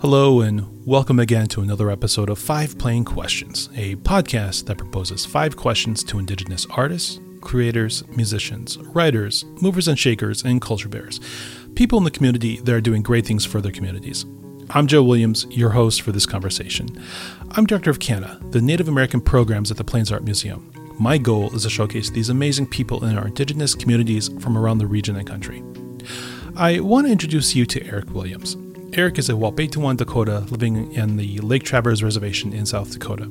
Hello, and welcome again to another episode of Five Plain Questions, a podcast that proposes five questions to Indigenous artists, creators, musicians, writers, movers and shakers, and culture bearers. People in the community that are doing great things for their communities. I'm Joe Williams, your host for this conversation. I'm director of CANA, the Native American programs at the Plains Art Museum. My goal is to showcase these amazing people in our Indigenous communities from around the region and country. I want to introduce you to Eric Williams. Eric is a Wahpetuan Dakota living in the Lake Traverse Reservation in South Dakota.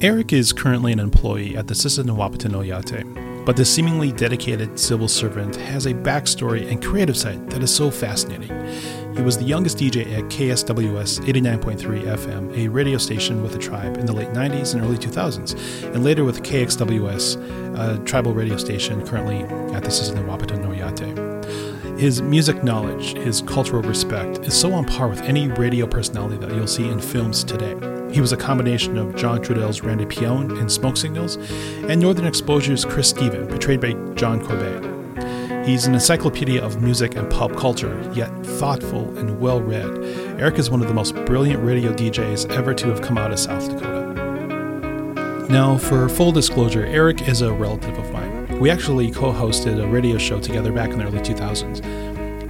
Eric is currently an employee at the Sisseton Wahpeton Oyate, but this seemingly dedicated civil servant has a backstory and creative side that is so fascinating. He was the youngest DJ at KSWS 89.3 FM, a radio station with the tribe in the late 90s and early 2000s, and later with KXWS, a tribal radio station currently at the Sisseton Wahpeton Oyate. His music knowledge, his cultural respect is so on par with any radio personality that you'll see in films today. He was a combination of John Trudell's Randy Peone in Smoke Signals and Northern Exposure's Chris Steven, portrayed by John Corbett. He's an encyclopedia of music and pop culture, yet thoughtful and well read. Eric is one of the most brilliant radio DJs ever to have come out of South Dakota. Now, for full disclosure, Eric is a relative of mine. We actually co hosted a radio show together back in the early 2000s.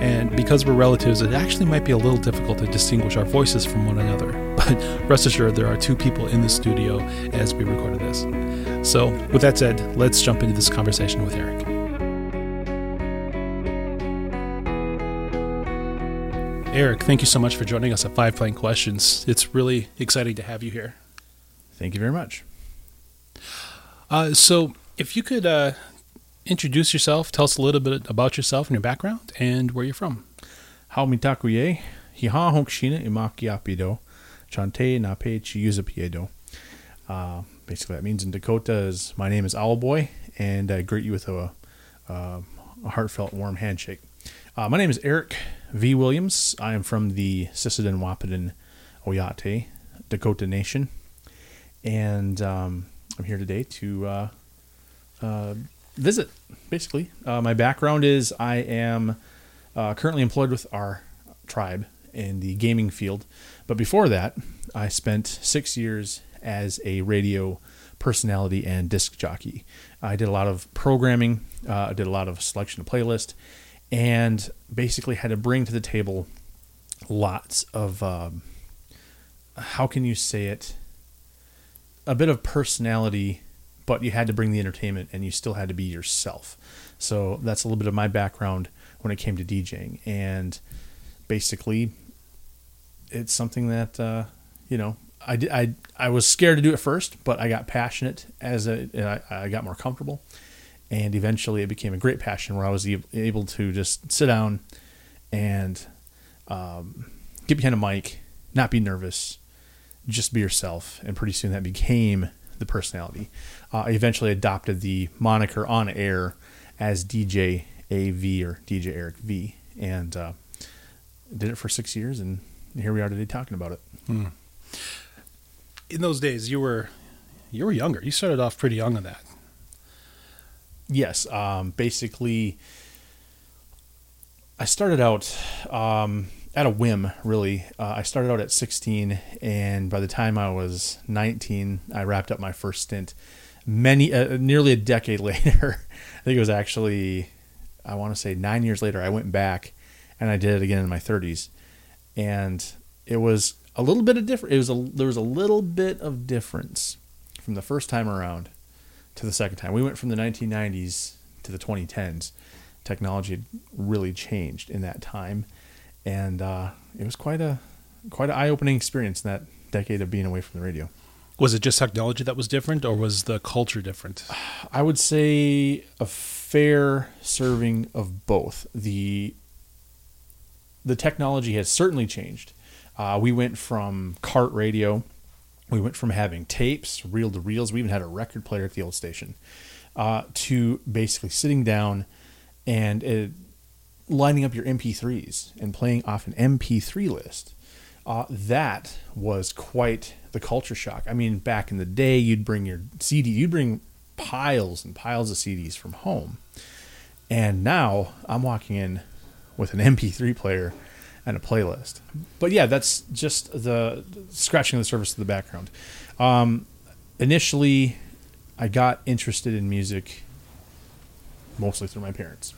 And because we're relatives, it actually might be a little difficult to distinguish our voices from one another. But rest assured, there are two people in the studio as we recorded this. So, with that said, let's jump into this conversation with Eric. Eric, thank you so much for joining us at Five Plain Questions. It's really exciting to have you here. Thank you very much. Uh, so, if you could uh, introduce yourself, tell us a little bit about yourself and your background and where you're from. How mitakuye, hiha honkshina imakiapido, chante nape chiuzapiedo. Uh, basically, that means in Dakota is my name is Owlboy, and I greet you with a, uh, a heartfelt, warm handshake. Uh, my name is Eric V. Williams. I am from the Sisseton Wahpeton Oyate, Dakota Nation, and um, I'm here today to uh, uh, visit, basically. Uh, my background is I am uh, currently employed with our tribe in the gaming field. But before that, I spent six years as a radio personality and disc jockey. I did a lot of programming, uh, I did a lot of selection of playlist, and basically had to bring to the table lots of, um, how can you say it, a bit of personality but you had to bring the entertainment and you still had to be yourself. So that's a little bit of my background when it came to DJing. And basically, it's something that, uh, you know, I, I, I was scared to do it first, but I got passionate as a, I, I got more comfortable. And eventually it became a great passion where I was able to just sit down and um, get behind a mic, not be nervous, just be yourself. And pretty soon that became the personality. Uh, I eventually adopted the moniker on air as DJ AV or DJ Eric V, and uh, did it for six years, and here we are today talking about it. Hmm. In those days, you were you were younger. You started off pretty young on that. Yes, um, basically, I started out. Um, at a whim, really. Uh, I started out at 16, and by the time I was 19, I wrapped up my first stint. Many, uh, nearly a decade later, I think it was actually, I want to say nine years later, I went back and I did it again in my 30s, and it was a little bit of different. It was a there was a little bit of difference from the first time around to the second time. We went from the 1990s to the 2010s. Technology had really changed in that time and uh, it was quite a quite an eye opening experience in that decade of being away from the radio. Was it just technology that was different, or was the culture different? I would say a fair serving of both. the The technology has certainly changed. Uh, we went from cart radio, we went from having tapes, reel to reels. We even had a record player at the old station, uh, to basically sitting down and it, lining up your MP3s and playing off an MP3 list. Uh, that was quite the culture shock. I mean, back in the day, you'd bring your CD, you'd bring piles and piles of CDs from home. And now I'm walking in with an MP3 player and a playlist. But yeah, that's just the scratching the surface of the background. Um, initially, I got interested in music mostly through my parents,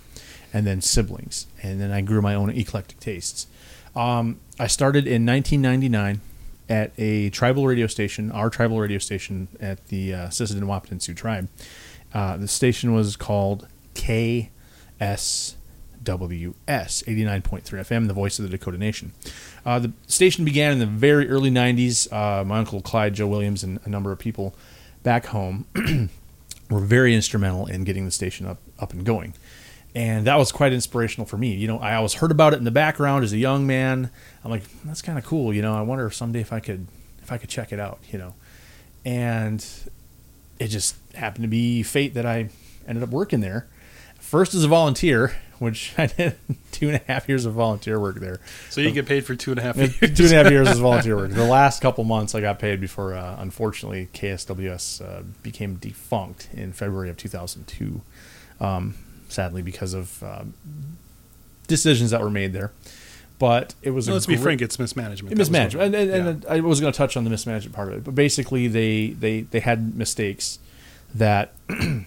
and then siblings, and then I grew my own eclectic tastes. Um, I started in 1999 at a tribal radio station, our tribal radio station at the uh, Sisseton Wahpeton Sioux tribe. Uh, the station was called KSWS 89.3 FM, the voice of the Dakota Nation. Uh, the station began in the very early 90s. Uh, my uncle Clyde, Joe Williams, and a number of people back home were very instrumental in getting the station up, up and going. And that was quite inspirational for me. You know, I always heard about it in the background as a young man. I'm like, that's kind of cool. You know, I wonder if someday if I could, if I could check it out. You know, and it just happened to be fate that I ended up working there. First as a volunteer, which I did two and a half years of volunteer work there. So you get paid for two and a half years. two and a half years as volunteer work. The last couple months I got paid before, uh, unfortunately, KSWS uh, became defunct in February of 2002. Um, sadly, because of um, decisions that were made there. But it was. No, let's be frank. It's mismanagement. Mismanagement, and, and, and yeah. I was going to touch on the mismanagement part of it. But basically, they they they had mistakes that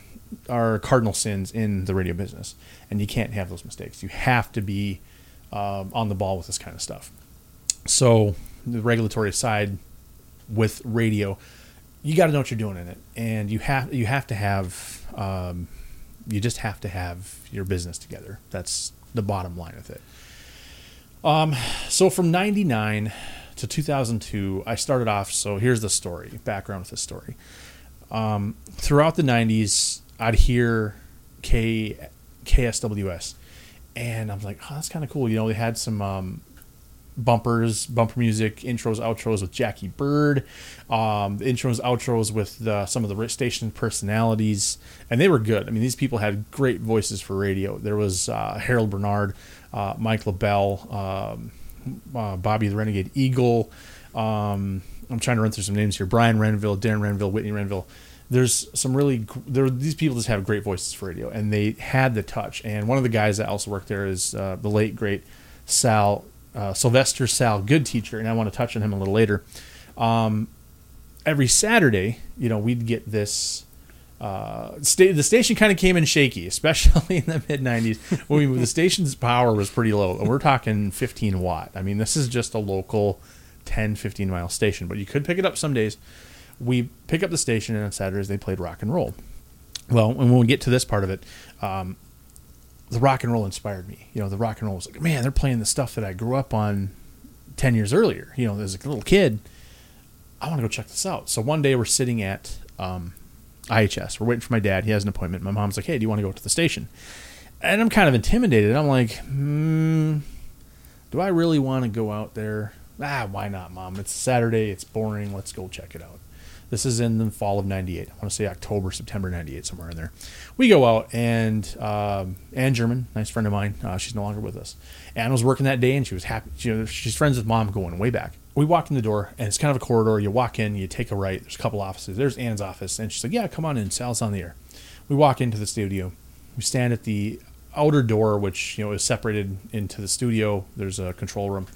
are cardinal sins in the radio business, and you can't have those mistakes. You have to be um, on the ball with this kind of stuff. So the regulatory side with radio, you got to know what you're doing in it, and you have you have to have um, you just have to have your business together. That's the bottom line of it. Um, so from 99 to 2002, I started off. So here's the story, background with the story. Um, throughout the 90s, I'd hear K, KSWS, and I'm like, oh, that's kind of cool. You know, they had some um, bumpers, bumper music, intros, outros with Jackie Bird, um, intros, outros with the, some of the station personalities, and they were good. I mean, these people had great voices for radio. There was uh, Harold Bernard, uh, Mike LaBelle, um, uh, Bobby the Renegade Eagle. Um, I'm trying to run through some names here: Brian Renville, Darren Renville, Whitney Renville. There's some really there. These people just have great voices for radio, and they had the touch. And one of the guys that also worked there is uh, the late great Sal uh, Sylvester Sal Good teacher, and I want to touch on him a little later. Um, every Saturday, you know, we'd get this. Uh, sta- the station kind of came in shaky, especially in the mid '90s when we, the station's power was pretty low, and we're talking 15 watt. I mean, this is just a local 10, 15 mile station, but you could pick it up some days. We pick up the station, and on Saturdays they played rock and roll. Well, and when we get to this part of it, um, the rock and roll inspired me. You know, the rock and roll was like, man, they're playing the stuff that I grew up on 10 years earlier. You know, as a little kid, I want to go check this out. So one day we're sitting at um, IHS. We're waiting for my dad. He has an appointment. My mom's like, hey, do you want to go to the station? And I'm kind of intimidated. I'm like, hmm, do I really want to go out there? Ah, why not, mom? It's Saturday. It's boring. Let's go check it out. This is in the fall of 98. I want to say October, September 98, somewhere in there. We go out, and um, Ann German, nice friend of mine, uh, she's no longer with us. Ann was working that day, and she was happy. She, she's friends with mom going way back. We walk in the door, and it's kind of a corridor. You walk in, you take a right. There's a couple offices. There's Ann's office, and she's like, Yeah, come on in. Sal's on the air. We walk into the studio. We stand at the outer door, which you know is separated into the studio. There's a control room,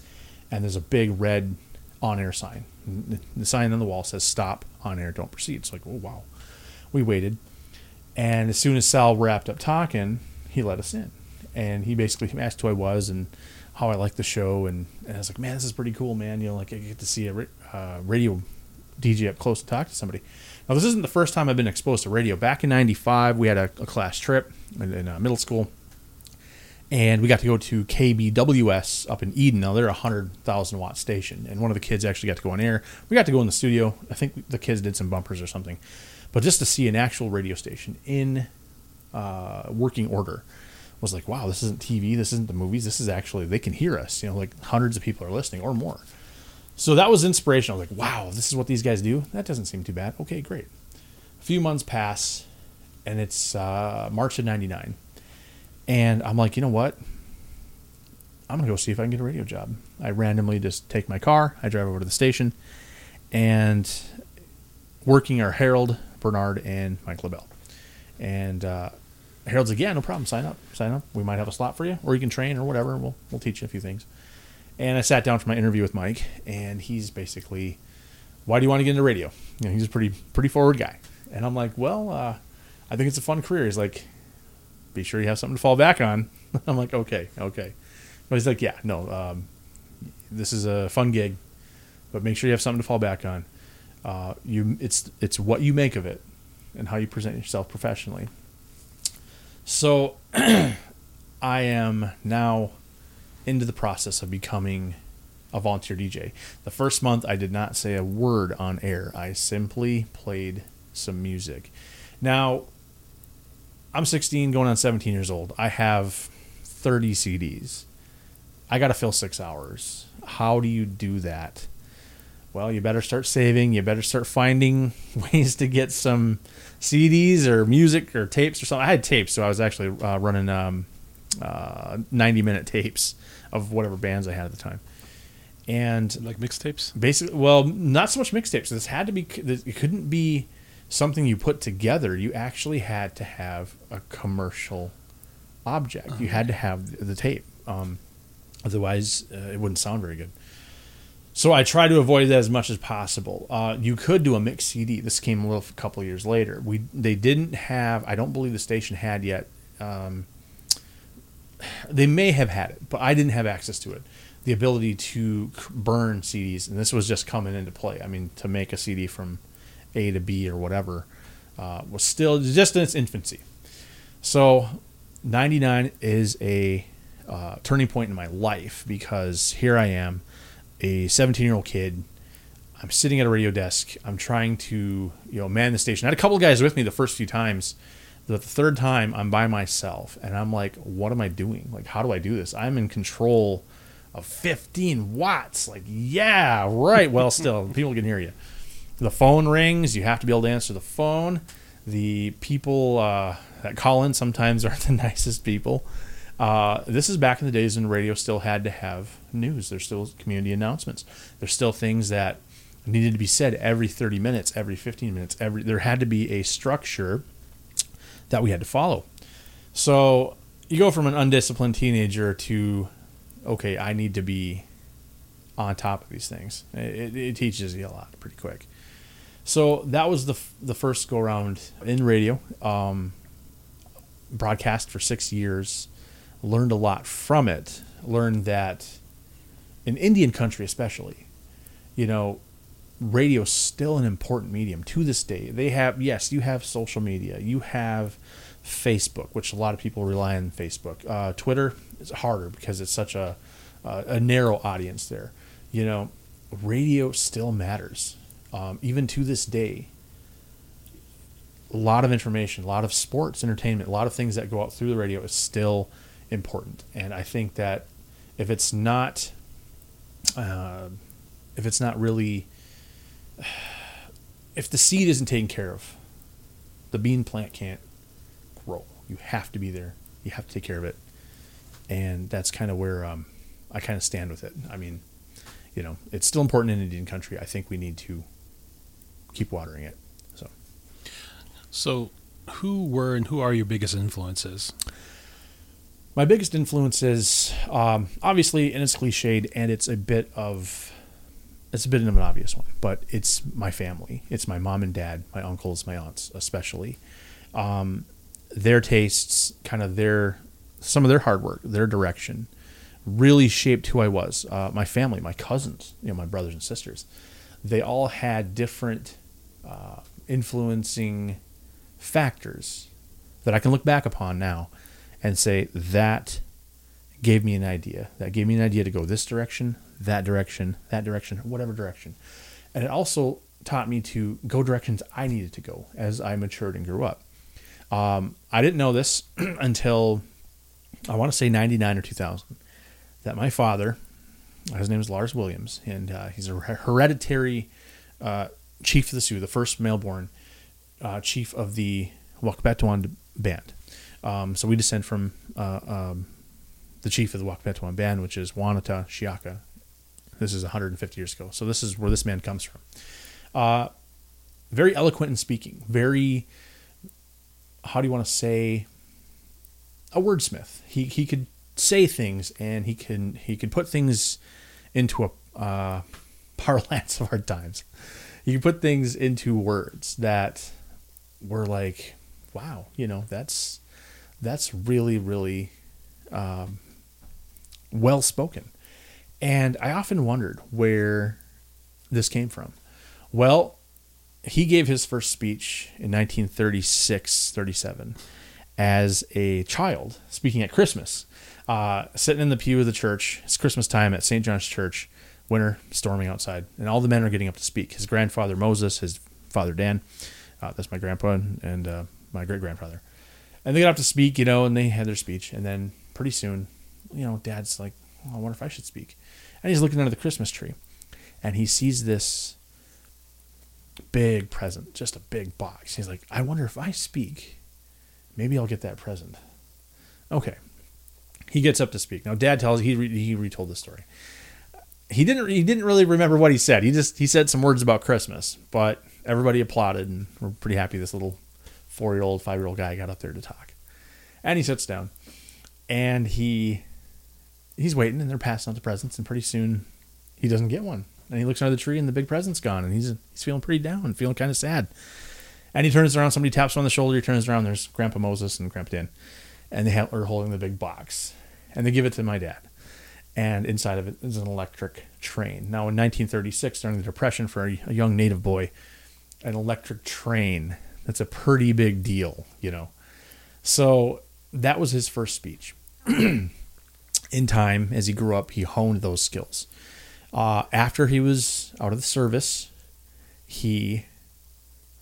and there's a big red on-air sign. The sign on the wall says "Stop on air, don't proceed." It's like, oh wow. We waited, and as soon as Sal wrapped up talking, he let us in, and he basically asked who I was and how I like the show, and, and I was like, man, this is pretty cool, man. You know, like I get to see a uh, radio DJ up close to talk to somebody. Now, this isn't the first time I've been exposed to radio. Back in '95, we had a, a class trip in, in uh, middle school and we got to go to KBWS up in Eden. Now they're a hundred thousand watt station, and one of the kids actually got to go on air. We got to go in the studio. I think the kids did some bumpers or something, but just to see an actual radio station in uh, working order was like, wow, this isn't TV, this isn't the movies, this is actually they can hear us. You know, like hundreds of people are listening or more. So that was inspirational. I was like, wow, this is what these guys do. That doesn't seem too bad. Okay, great. A few months pass, and it's uh, March of '99 and I'm like, you know what? I'm gonna go see if I can get a radio job. I randomly just take my car, I drive over to the station, and working are Harold, Bernard, and Mike LaBelle. And uh, Harold's like, yeah, no problem. Sign up, sign up. We might have a slot for you, or you can train or whatever. We'll we'll teach you a few things. And I sat down for my interview with Mike, and he's basically, "Why do you want to get into radio?" You know, he's a pretty pretty forward guy, and I'm like, "Well, uh, I think it's a fun career." He's like, "Be sure you have something to fall back on." I'm like, "Okay, okay," but he's like, "Yeah, no, um, this is a fun gig, but make sure you have something to fall back on. Uh, you, it's it's what you make of it, and how you present yourself professionally." So, I am now into the process of becoming a volunteer DJ. The first month, I did not say a word on air. I simply played some music. Now, I'm 16, going on 17 years old. I have 30 CDs. I got to fill six hours. How do you do that? Well, you better start saving. You better start finding ways to get some CDs or music or tapes or something. I had tapes, so I was actually uh, running um, uh, 90 minute tapes of whatever bands I had at the time. And Like mixtapes? basically, well, not so much mixtapes. This had to be. It couldn't be something you put together. You actually had to have a commercial object. You had to have the tape. Um, otherwise, uh, it wouldn't sound very good. So I try to avoid that as much as possible. Uh, you could do a mixed CD. This came a little a couple years later. We they didn't have. I don't believe the station had yet. Um, they may have had it, but I didn't have access to it. The ability to burn CDs, and this was just coming into play. I mean, to make a CD from A to B or whatever uh, was still just in its infancy. So, 99 is a uh, turning point in my life because here I am, a 17 year old kid. I'm sitting at a radio desk. I'm trying to, you know, man the station. I had a couple guys with me the first few times. But the third time, I'm by myself, and I'm like, "What am I doing? Like, how do I do this? I'm in control of 15 watts. Like, yeah, right. Well, still, people can hear you. The phone rings. You have to be able to answer the phone. The people uh, that call in sometimes aren't the nicest people. Uh, this is back in the days when radio still had to have news. There's still community announcements. There's still things that needed to be said every 30 minutes, every 15 minutes. Every there had to be a structure that we had to follow. So you go from an undisciplined teenager to, okay, I need to be on top of these things. It, it teaches you a lot pretty quick. So that was the f- the first go around in radio. Um, broadcast for six years, learned a lot from it. Learned that in Indian country, especially, you know, radio is still an important medium to this day. They have yes, you have social media, you have Facebook, which a lot of people rely on Facebook. Uh, Twitter is harder because it's such a a, a narrow audience there. You know, radio still matters, um, even to this day. A lot of information, a lot of sports, entertainment, a lot of things that go out through the radio is still important, and I think that if it's not, uh, if it's not really if the seed isn't taken care of, the bean plant can't grow. You have to be there. You have to take care of it, and that's kind of where um, I kind of stand with it. I mean, you know, it's still important in Indian country. I think we need to keep watering it. So, So, who were and who are your biggest influences? My biggest influences, um, obviously, and it's cliched, and it's a bit of it's a bit of an obvious one, but it's my family. It's my mom and dad, my uncles, my aunts, especially. Um, their tastes, kind of their, some of their hard work, their direction, really shaped who I was. Uh, my family, my cousins, you know, my brothers and sisters, they all had different uh, influencing factors that I can look back upon now and say that gave me an idea. That gave me an idea to go this direction, that direction, that direction, whatever direction. And it also taught me to go directions I needed to go as I matured and grew up. Um, I didn't know this until I want to say 99 or 2000 that my father, his name is Lars Williams, and uh, he's a hereditary uh, chief of the Sioux, the first male-born uh, chief of the Wakpetuan band. Um, so we descend from uh, um, the chief of the Wakpetuan band, which is Wanata Shiaka. This is 150 years ago. So this is where this man comes from. Uh, very eloquent in speaking. Very, how do you want to say, a wordsmith. He he could say things and he can he could put things into a uh, parlance of our times. You can put things into words that were like, wow, you know, that's that's really really um, well spoken. And I often wondered where this came from. Well, he gave his first speech in 1936 37 as a child, speaking at Christmas, uh, sitting in the pew of the church. It's Christmas time at St. John's Church, winter, storming outside, and all the men are getting up to speak. His grandfather Moses, his father Dan, uh, that's my grandpa, and uh, my great grandfather. And they got up to speak, you know, and they had their speech. And then pretty soon, you know, dad's like, I wonder if I should speak. And he's looking under the Christmas tree, and he sees this big present, just a big box. He's like, I wonder if I speak, maybe I'll get that present. Okay. He gets up to speak. Now, Dad tells he re, he retold the story. He didn't he didn't really remember what he said. He just he said some words about Christmas, but everybody applauded and we're pretty happy this little four year old five year old guy got up there to talk. And he sits down, and he he's waiting, and they're passing out the presents, and pretty soon he doesn't get one and he looks under the tree and the big present's gone and he's he's feeling pretty down, feeling kind of sad. And he turns around, somebody taps him on the shoulder, he turns around, there's Grandpa Moses and Grandpa Dan. And they are holding the big box. And they give it to my dad. And inside of it is an electric train. Now in 1936, during the Depression for a young native boy, an electric train, that's a pretty big deal, you know. So that was his first speech. in time, as he grew up, he honed those skills. Uh, after he was out of the service, he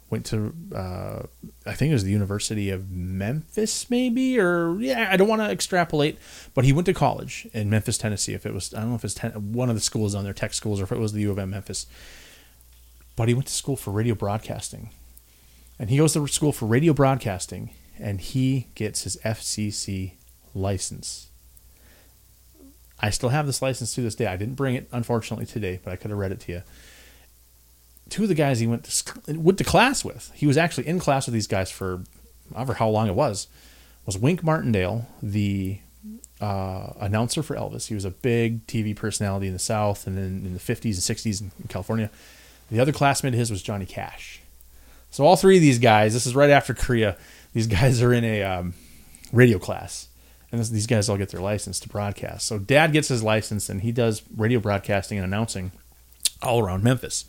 went to uh, I think it was the University of Memphis, maybe or yeah, I don't want to extrapolate, but he went to college in Memphis, Tennessee. If it was I don't know if it's ten, one of the schools on their tech schools or if it was the U of M Memphis, but he went to school for radio broadcasting, and he goes to school for radio broadcasting, and he gets his FCC license I still have this license to this day. I didn't bring it, unfortunately, today, but I could have read it to you. Two of the guys he went to went to class with, he was actually in class with these guys for however how long it was, was Wink Martindale, the uh, announcer for Elvis. He was a big TV personality in the South and then in the 50s and 60s in California. The other classmate of his was Johnny Cash. So all three of these guys, this is right after Korea, these guys are in a um, radio class and this, these guys all get their license to broadcast. So dad gets his license and he does radio broadcasting and announcing all around Memphis.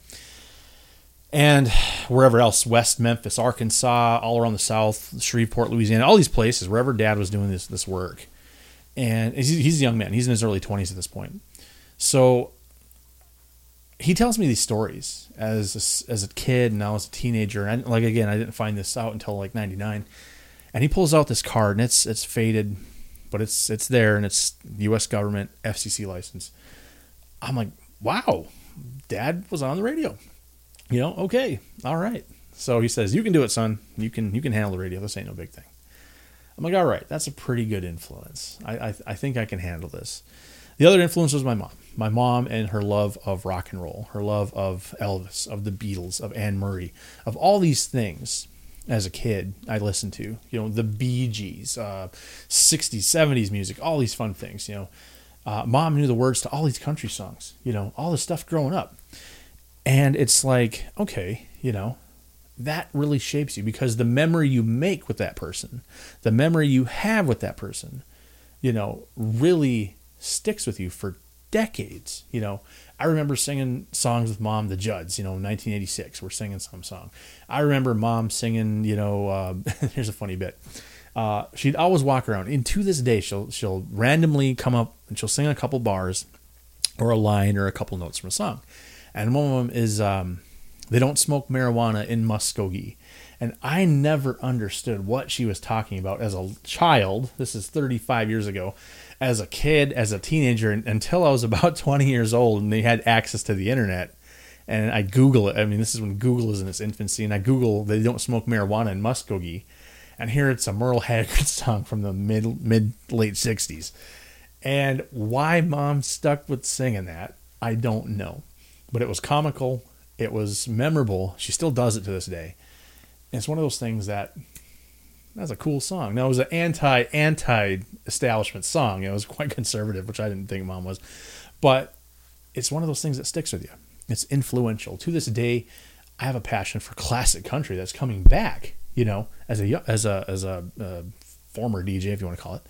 And wherever else, West Memphis, Arkansas, all around the South, Shreveport, Louisiana, all these places, wherever dad was doing this this work. And he's, he's a young man. He's in his early 20s at this point. So he tells me these stories as a, as a kid and now as a teenager. And I, like again, I didn't find this out until like '99. And he pulls out this card and it's it's faded but it's it's there and it's U.S. government FCC license. I'm like, wow, Dad was on the radio. You know, okay, all right. So he says, "You can do it, son. You can you can handle the radio. This ain't no big thing." I'm like, all right, that's a pretty good influence. I, I, I think I can handle this. The other influence was my mom. My mom and her love of rock and roll, her love of Elvis, of the Beatles, of Anne Murray, of all these things as a kid I listened to. You know, the Bee Gees, uh, 60s, 70s music, all these fun things. You know, uh, mom knew the words to all these country songs. You know, all this stuff growing up, and it's like, okay, you know, that really shapes you because the memory you make with that person, the memory you have with that person, you know, really sticks with you for decades. You know, I remember singing songs with mom, the Judds, you know, 1986. We're singing some song. I remember mom singing, you know, uh, here's a funny bit. Uh, she'd always walk around, and to this day, she'll she'll randomly come up and she'll sing a couple bars, or a line, or a couple notes from a song. And one of them is, um, "They don't smoke marijuana in Muskogee," and I never understood what she was talking about as a child. This is 35 years ago, as a kid, as a teenager, until I was about 20 years old and they had access to the internet. And I Google it. I mean, this is when Google is in its infancy. And I Google, they don't smoke marijuana in Muskogee. And here it's a Merle Haggard song from the mid, mid, late 60s. And why mom stuck with singing that, I don't know. But it was comical. It was memorable. She still does it to this day. And it's one of those things that that's a cool song. Now it was an anti anti establishment song. It was quite conservative, which I didn't think mom was. But it's one of those things that sticks with you. It's influential. To this day, I have a passion for classic country that's coming back. You know, as a as a as a uh, former DJ, if you want to call it.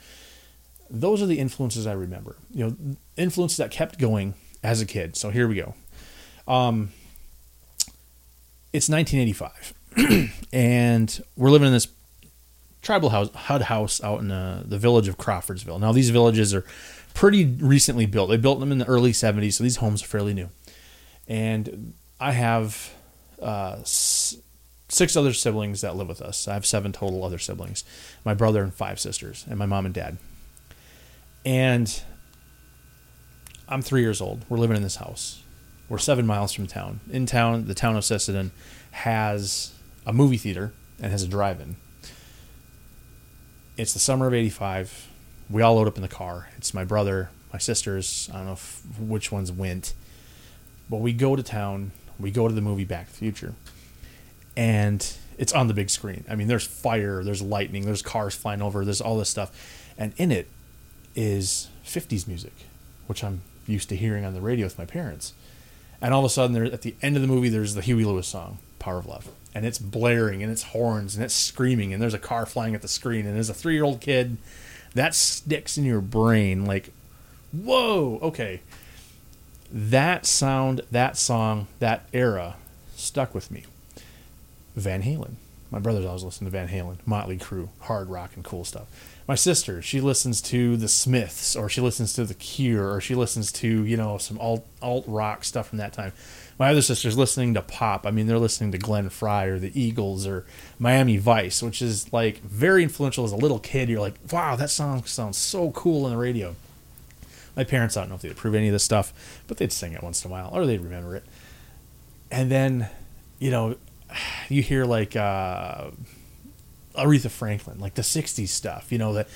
Those are the influences I remember. You know, influences that kept going as a kid. So here we go. Um, it's 1985, and we're living in this tribal house, HUD house out in uh, the village of Crawfordsville. Now, these villages are pretty recently built. They built them in the early 70s, so these homes are fairly new. And I have uh, s- six other siblings that live with us. I have seven total other siblings my brother and five sisters, and my mom and dad. And I'm three years old. We're living in this house. We're seven miles from town. In town, the town of Sisseton has a movie theater and has a drive in. It's the summer of 85. We all load up in the car. It's my brother, my sisters. I don't know which ones went. But we go to town. We go to the movie Back to the Future. And it's on the big screen. I mean, there's fire, there's lightning, there's cars flying over, there's all this stuff. And in it is 50s music, which I'm used to hearing on the radio with my parents. And all of a sudden, there at the end of the movie, there's the Huey Lewis song, Power of Love. And it's blaring and it's horns and it's screaming and there's a car flying at the screen. And as a three year old kid, that sticks in your brain like, whoa, okay. That sound, that song, that era stuck with me. Van Halen. My brother's always listening to Van Halen, Motley Crue, hard rock and cool stuff. My sister, she listens to the Smiths, or she listens to the Cure, or she listens to you know some alt alt rock stuff from that time. My other sister's listening to pop. I mean, they're listening to Glenn Frey or the Eagles or Miami Vice, which is like very influential as a little kid. You're like, wow, that song sounds so cool on the radio. My parents, I don't know if they'd approve any of this stuff, but they'd sing it once in a while, or they'd remember it. And then, you know, you hear like uh, Aretha Franklin, like the '60s stuff, you know that,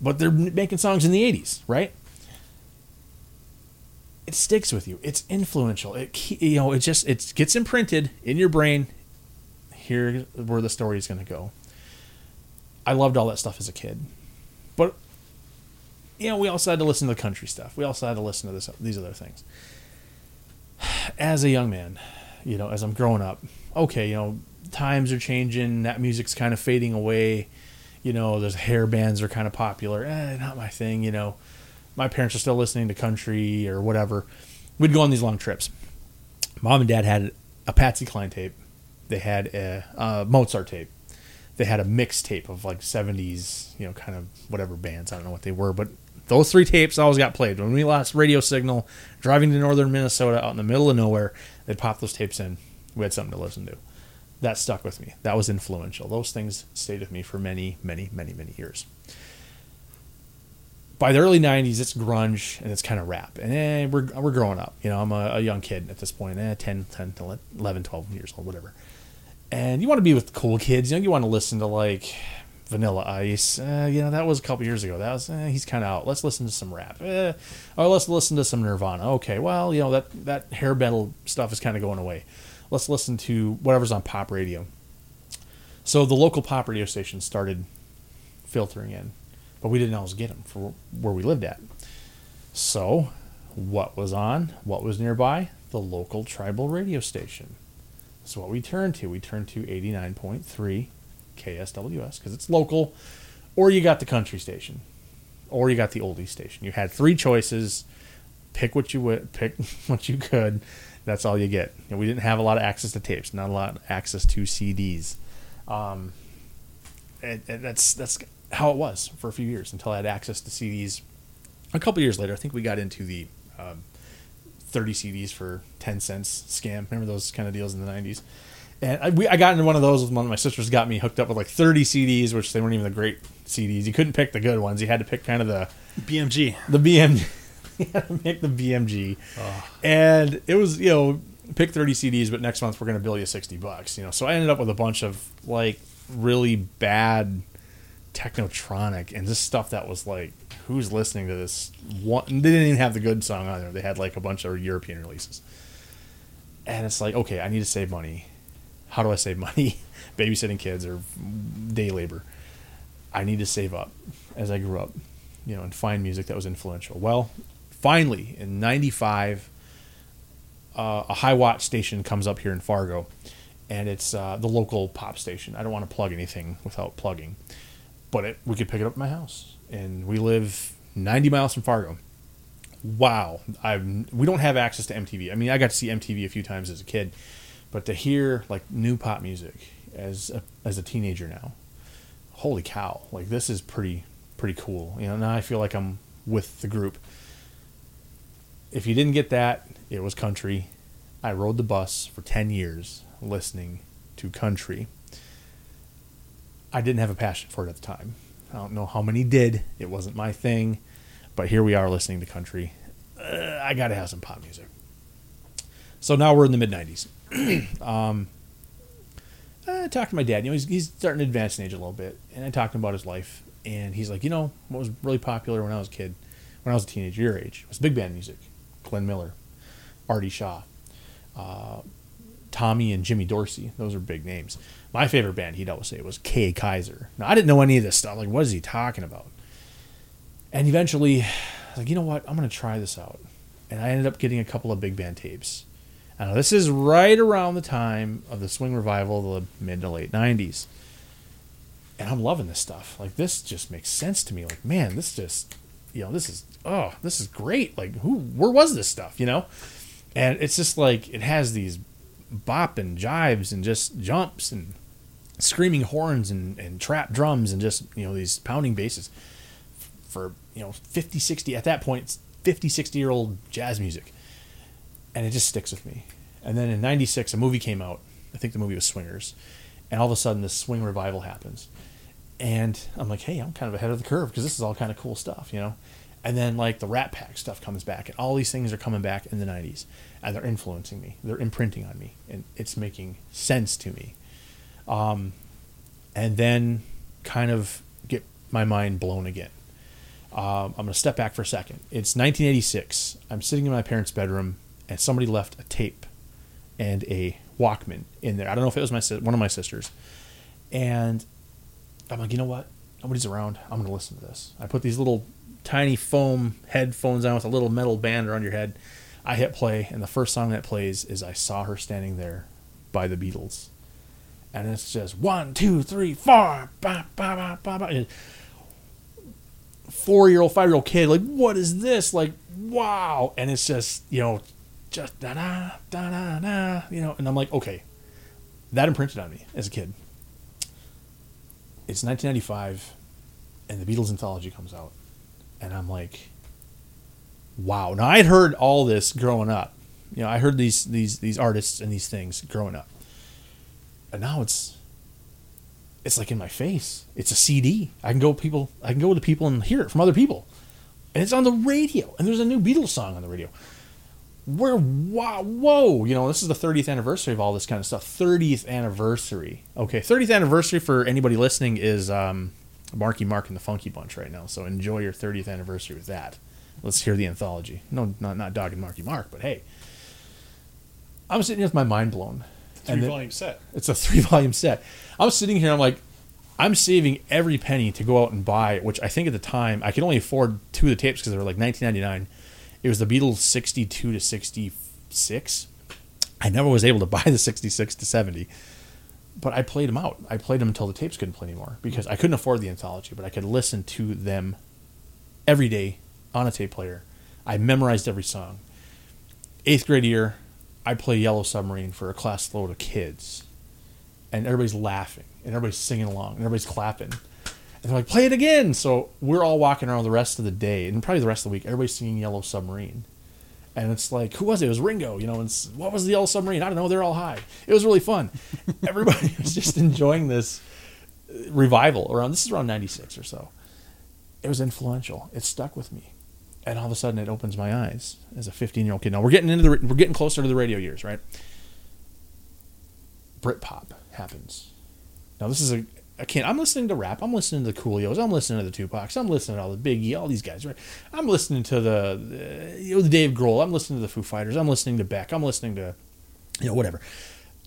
but they're making songs in the '80s, right? It sticks with you. It's influential. It you know it just it gets imprinted in your brain. Here where the story is going to go. I loved all that stuff as a kid, but you know we also had to listen to the country stuff. We also had to listen to this these other things. As a young man, you know, as I'm growing up, okay, you know, times are changing, that music's kind of fading away. You know, those hair bands are kind of popular. Eh, not my thing, you know. My parents are still listening to country or whatever. We'd go on these long trips. Mom and dad had a Patsy Cline tape. They had a, a Mozart tape. They had a mixtape of like 70s, you know, kind of whatever bands. I don't know what they were, but those three tapes always got played. When we lost radio signal, driving to northern Minnesota out in the middle of nowhere, they'd pop those tapes in. We had something to listen to. That stuck with me. That was influential. Those things stayed with me for many, many, many, many years. By the early 90s, it's grunge and it's kind of rap. And eh, we're, we're growing up. You know, I'm a, a young kid at this point, eh, 10, 10, 11, 12 years old, whatever. And you want to be with cool kids. You know, you want to listen to like Vanilla Ice. Uh, you know, that was a couple years ago. That was eh, he's kind of out. Let's listen to some rap. Eh, or let's listen to some Nirvana. Okay, well, you know that that hair metal stuff is kind of going away. Let's listen to whatever's on pop radio. So the local pop radio station started filtering in, but we didn't always get them for where we lived at. So, what was on? What was nearby? The local tribal radio station. So what we turned to. We turned to 89.3 KSWS because it's local, or you got the country station, or you got the oldie station. You had three choices. Pick what you would pick what you could. That's all you get. And we didn't have a lot of access to tapes, not a lot of access to CDs. Um, and, and that's that's how it was for a few years until I had access to CDs. A couple years later, I think we got into the um, 30 CDs for 10 cents scam. Remember those kind of deals in the 90s? And I, we, I got into one of those with one of my sisters. Got me hooked up with like 30 CDs, which they weren't even the great CDs. You couldn't pick the good ones. You had to pick kind of the BMG. the BMG. you had to pick the BMG, and it was you know pick 30 CDs, but next month we're going to bill you 60 bucks. You know, so I ended up with a bunch of like really bad technotronic and this stuff that was like who's listening to this? One they didn't even have the good song on there they had like a bunch of european releases. And it's like okay i need to save money. How do i save money? Babysitting kids or day labor. I need to save up as i grew up you know and find music that was influential. Well finally in 95 uh, a high watt station comes up here in Fargo, and it's uh, the local pop station. I don't want to plug anything without plugging, but it, we could pick it up at my house, and we live 90 miles from Fargo. Wow, I we don't have access to MTV. I mean, I got to see MTV a few times as a kid, but to hear like new pop music as a, as a teenager now, holy cow! Like this is pretty pretty cool. You know, now I feel like I'm with the group. If you didn't get that, it was country. I rode the bus for 10 years listening to country. I didn't have a passion for it at the time. I don't know how many did. It wasn't my thing. But here we are listening to country. Uh, I got to have some pop music. So now we're in the mid 90s. um, I talked to my dad. You know, he's, he's starting to advance in age a little bit. And I talked to him about his life. And he's like, you know, what was really popular when I was a kid, when I was a teenager, your age, was big band music. Glenn Miller, Artie Shaw, uh, Tommy and Jimmy Dorsey. Those are big names. My favorite band, he'd always say, was Kay Kyser. Now, I didn't know any of this stuff. Like, what is he talking about? And eventually, like, you know what? I'm to try this out. And I ended up getting a couple of big band tapes. Now, this is right around the time of the swing revival, the mid to late 90s. And I'm loving this stuff. Like, this just makes sense to me. Like, man, this just, you know, this is oh, this is great. Like, who, where was this stuff, you know? And it's just like, it has these bop and jives and just jumps and screaming horns and, and trap drums and just, you know, these pounding basses for, you know, 50, 60, at that point, 50, 60 year old jazz music. And it just sticks with me. And then in 96, a movie came out. I think the movie was Swingers. And all of a sudden, this swing revival happens. And I'm like, hey, I'm kind of ahead of the curve because this is all kind of cool stuff, you know? and then like the Rat Pack stuff comes back, and all these things are coming back in the '90s, and they're influencing me. They're imprinting on me, and it's making sense to me. Um, and then kind of get my mind blown again. Um, I'm going to step back for a second. It's 1986. I'm sitting in my parents' bedroom, and somebody left a tape and a Walkman in there. I don't know if it was my one of my sisters, and I'm like, you know what? Nobody's around. I'm going to listen to this. I put these little tiny foam headphones on with a little metal band around your head. I hit play, and the first song that plays is I Saw Her Standing There by the Beatles. And it's just one, two, three, four. Bah, bah, bah. Four year old, five year old kid, like, what is this? Like, wow. And it's just, you know, just da da da da da, you know. And I'm like, okay, that imprinted on me as a kid. It's 1995, and the Beatles anthology comes out and I'm like, wow. Now I'd heard all this growing up. You know, I heard these these these artists and these things growing up, now it's it's like in my face. It's a CD. I can go people. I can go to people and hear it from other people, and it's on the radio. And there's a new Beatles song on the radio. Where wow, whoa, you know, this is the 30th anniversary of all this kind of stuff. 30th anniversary. Okay, 30th anniversary for anybody listening is um, Marky Mark and the Funky Bunch right now. So enjoy your 30th anniversary with that. Let's hear the anthology. No, not not Dog and Marky Mark, but hey, I'm sitting here with my mind blown. Three volume set. It's a three volume set. I'm sitting here. I'm like, I'm saving every penny to go out and buy, which I think at the time I could only afford two of the tapes because they were like 19.99. It was the Beatles 62 to 66. I never was able to buy the 66 to 70 but I played them out. I played them until the tapes couldn't play anymore because I couldn't afford the anthology, but I could listen to them every day on a tape player. I memorized every song. Eighth grade year, I play Yellow Submarine for a class load of kids, and everybody's laughing and everybody's singing along and everybody's clapping. And they're like, play it again. So we're all walking around the rest of the day and probably the rest of the week. Everybody's singing Yellow Submarine and it's like who was it? It was Ringo. You know, and what was the Yellow Submarine? I don't know. They're all high. It was really fun. Everybody was just enjoying this uh, revival around. This is around '96 or so. It was influential. It stuck with me, and all of a sudden, it opens my eyes as a 15 year old kid. Now we're getting into the we're getting closer to the radio years, right? Britpop happens. Now this is a I can't. I'm listening to rap. I'm listening to the Coolios. I'm listening to the Tupacs. I'm listening to all the Biggie, all these guys. Right? I'm listening to the, the you know the Dave Grohl. I'm listening to the Foo Fighters. I'm listening to Beck. I'm listening to you know whatever.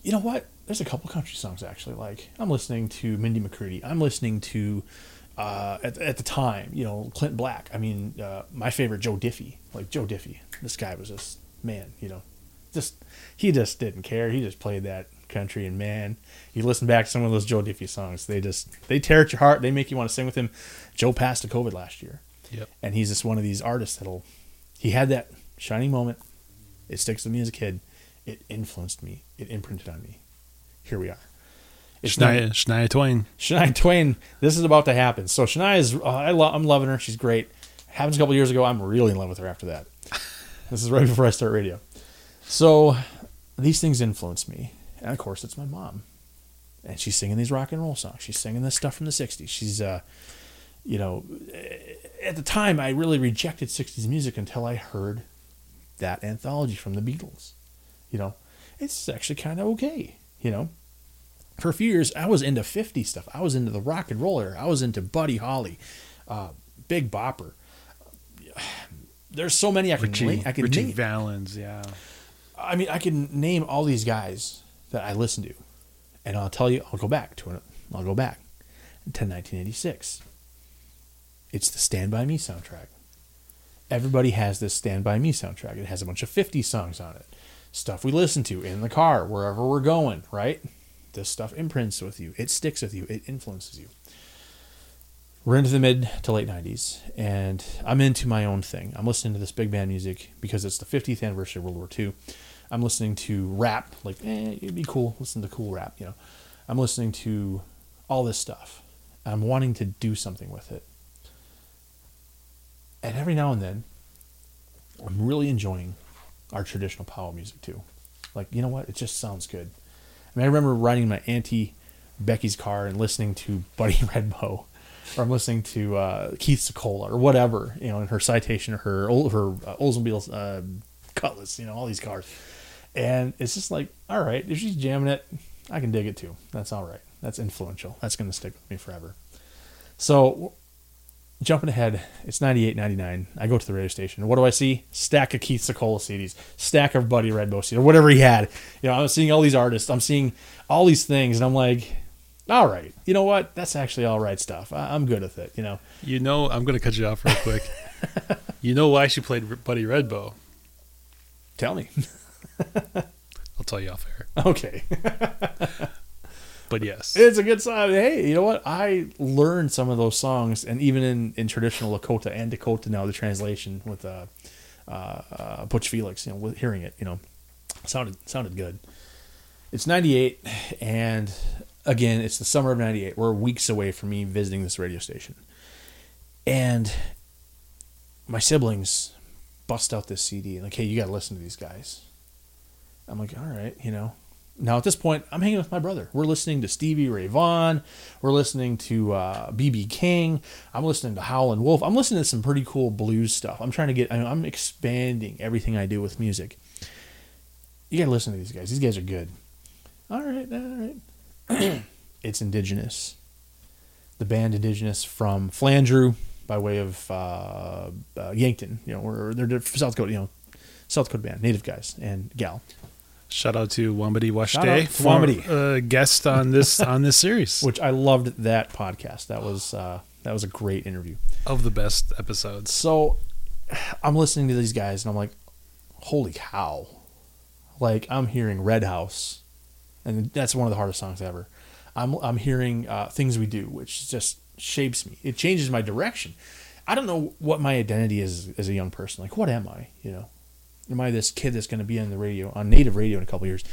You know what? There's a couple country songs actually like. I'm listening to Mindy McCready. I'm listening to uh, at, at the time, you know, Clint Black. I mean, uh, my favorite Joe Diffie. Like Joe Diffie. This guy was just man. You know, just he just didn't care. He just played that country, and man, you listen back to some of those Joe Diffie songs. They just they tear at your heart. They make you want to sing with him. Joe passed to COVID last year, Yep. and he's just one of these artists that'll. He had that shining moment. It sticks with me as a kid. It influenced me. It imprinted on me. Here we are. It's not- Shania, Shania Twain. Shania Twain, this is about to happen. So Shania is, uh, I lo- I'm loving her. She's great. Happens a couple years ago. I'm really in love with her after that. this is right before I start radio. So these things influence me, and of course, it's my mom, and she's singing these rock and roll songs. She's singing this stuff from the '60s. She's, uh, you know, at the time, I really rejected '60s music until I heard that anthology from the Beatles. You know, it's actually kind of okay. You know, for a few years, I was into 50 stuff. I was into the rock and roller. I was into Buddy Holly, uh, Big Bopper. There's so many I can Richie, name. I can Richie name. Valens. Yeah. I mean, I can name all these guys that I listen to, and I'll tell you, I'll go back to it. I'll go back to 1986. It's the Stand By Me soundtrack. Everybody has this Stand By Me soundtrack. It has a bunch of 50 songs on it. Stuff we listen to in the car, wherever we're going, right? This stuff imprints with you. It sticks with you. It influences you. We're into the mid to late 90s, and I'm into my own thing. I'm listening to this big band music because it's the 50th anniversary of World War II. I'm listening to rap, like, eh, it'd be cool. Listen to cool rap, you know. I'm listening to all this stuff. I'm wanting to do something with it. And every now and then, I'm really enjoying our traditional power music too. Like, you know what? It just sounds good. I mean, I remember riding my auntie Becky's car and listening to Buddy Red Bow, or I'm listening to uh, Keith Secola or whatever, you know, in her citation, or her her uh, Oldsmobile uh, Cutlass, you know, all these cars, and it's just like, all right, if she's jamming it, I can dig it too. That's all right. That's influential. That's gonna stick with me forever. So jumping ahead, it's 98, 99. I go to the radio station. What do I see? Stack of Keith Secola CDs, stack of Buddy Red Bow CDs, or whatever he had. You know, I'm seeing all these artists. I'm seeing all these things, and I'm like, all right, you know what? That's actually all right stuff. I- I'm good with it. You know, You know, I'm going to cut you off real quick. you know why she played Buddy Red Bow? tell me. I'll tell you off air. okay, But yes. it's a good song. Hey, you know what? I learned some of those songs, and even in, in traditional Lakota and Dakota now, the translation with uh, uh, uh, Butch Felix, you know, hearing it, you know, sounded sounded good. It's 98, and again, it's the summer of 98. We're weeks away from me visiting this radio station. And my siblings bust out this CD like, hey, you got to listen to these guys. I'm like, all right, you know. Now at this point, I'm hanging with my brother. We're listening to Stevie Ray Vaughan. We're listening to uh, BB King. I'm listening to Howlin' Wolf. I'm listening to some pretty cool blues stuff. I'm trying to get. I'm expanding everything I do with music. You got to listen to these guys. These guys are good. All right, all right. it's Indigenous. The band Indigenous from Flandreau by way of uh, uh, Yankton. You know, or they're they're South Dakota. You know, South Dakota band, native guys and gal. Shout out to Wambadi Washday, Wambadi. uh, guest on this on this series which I loved that podcast. That was uh, that was a great interview. of the best episodes. So I'm listening to these guys and I'm like, holy cow! Like I'm hearing Red House, and that's one of the hardest songs ever. I'm I'm hearing uh, Things We Do, which just shapes me. It changes my direction. I don't know what my identity is as a young person. Like, what am I? You know, am I this kid that's going to be on the radio, on native radio in a couple years?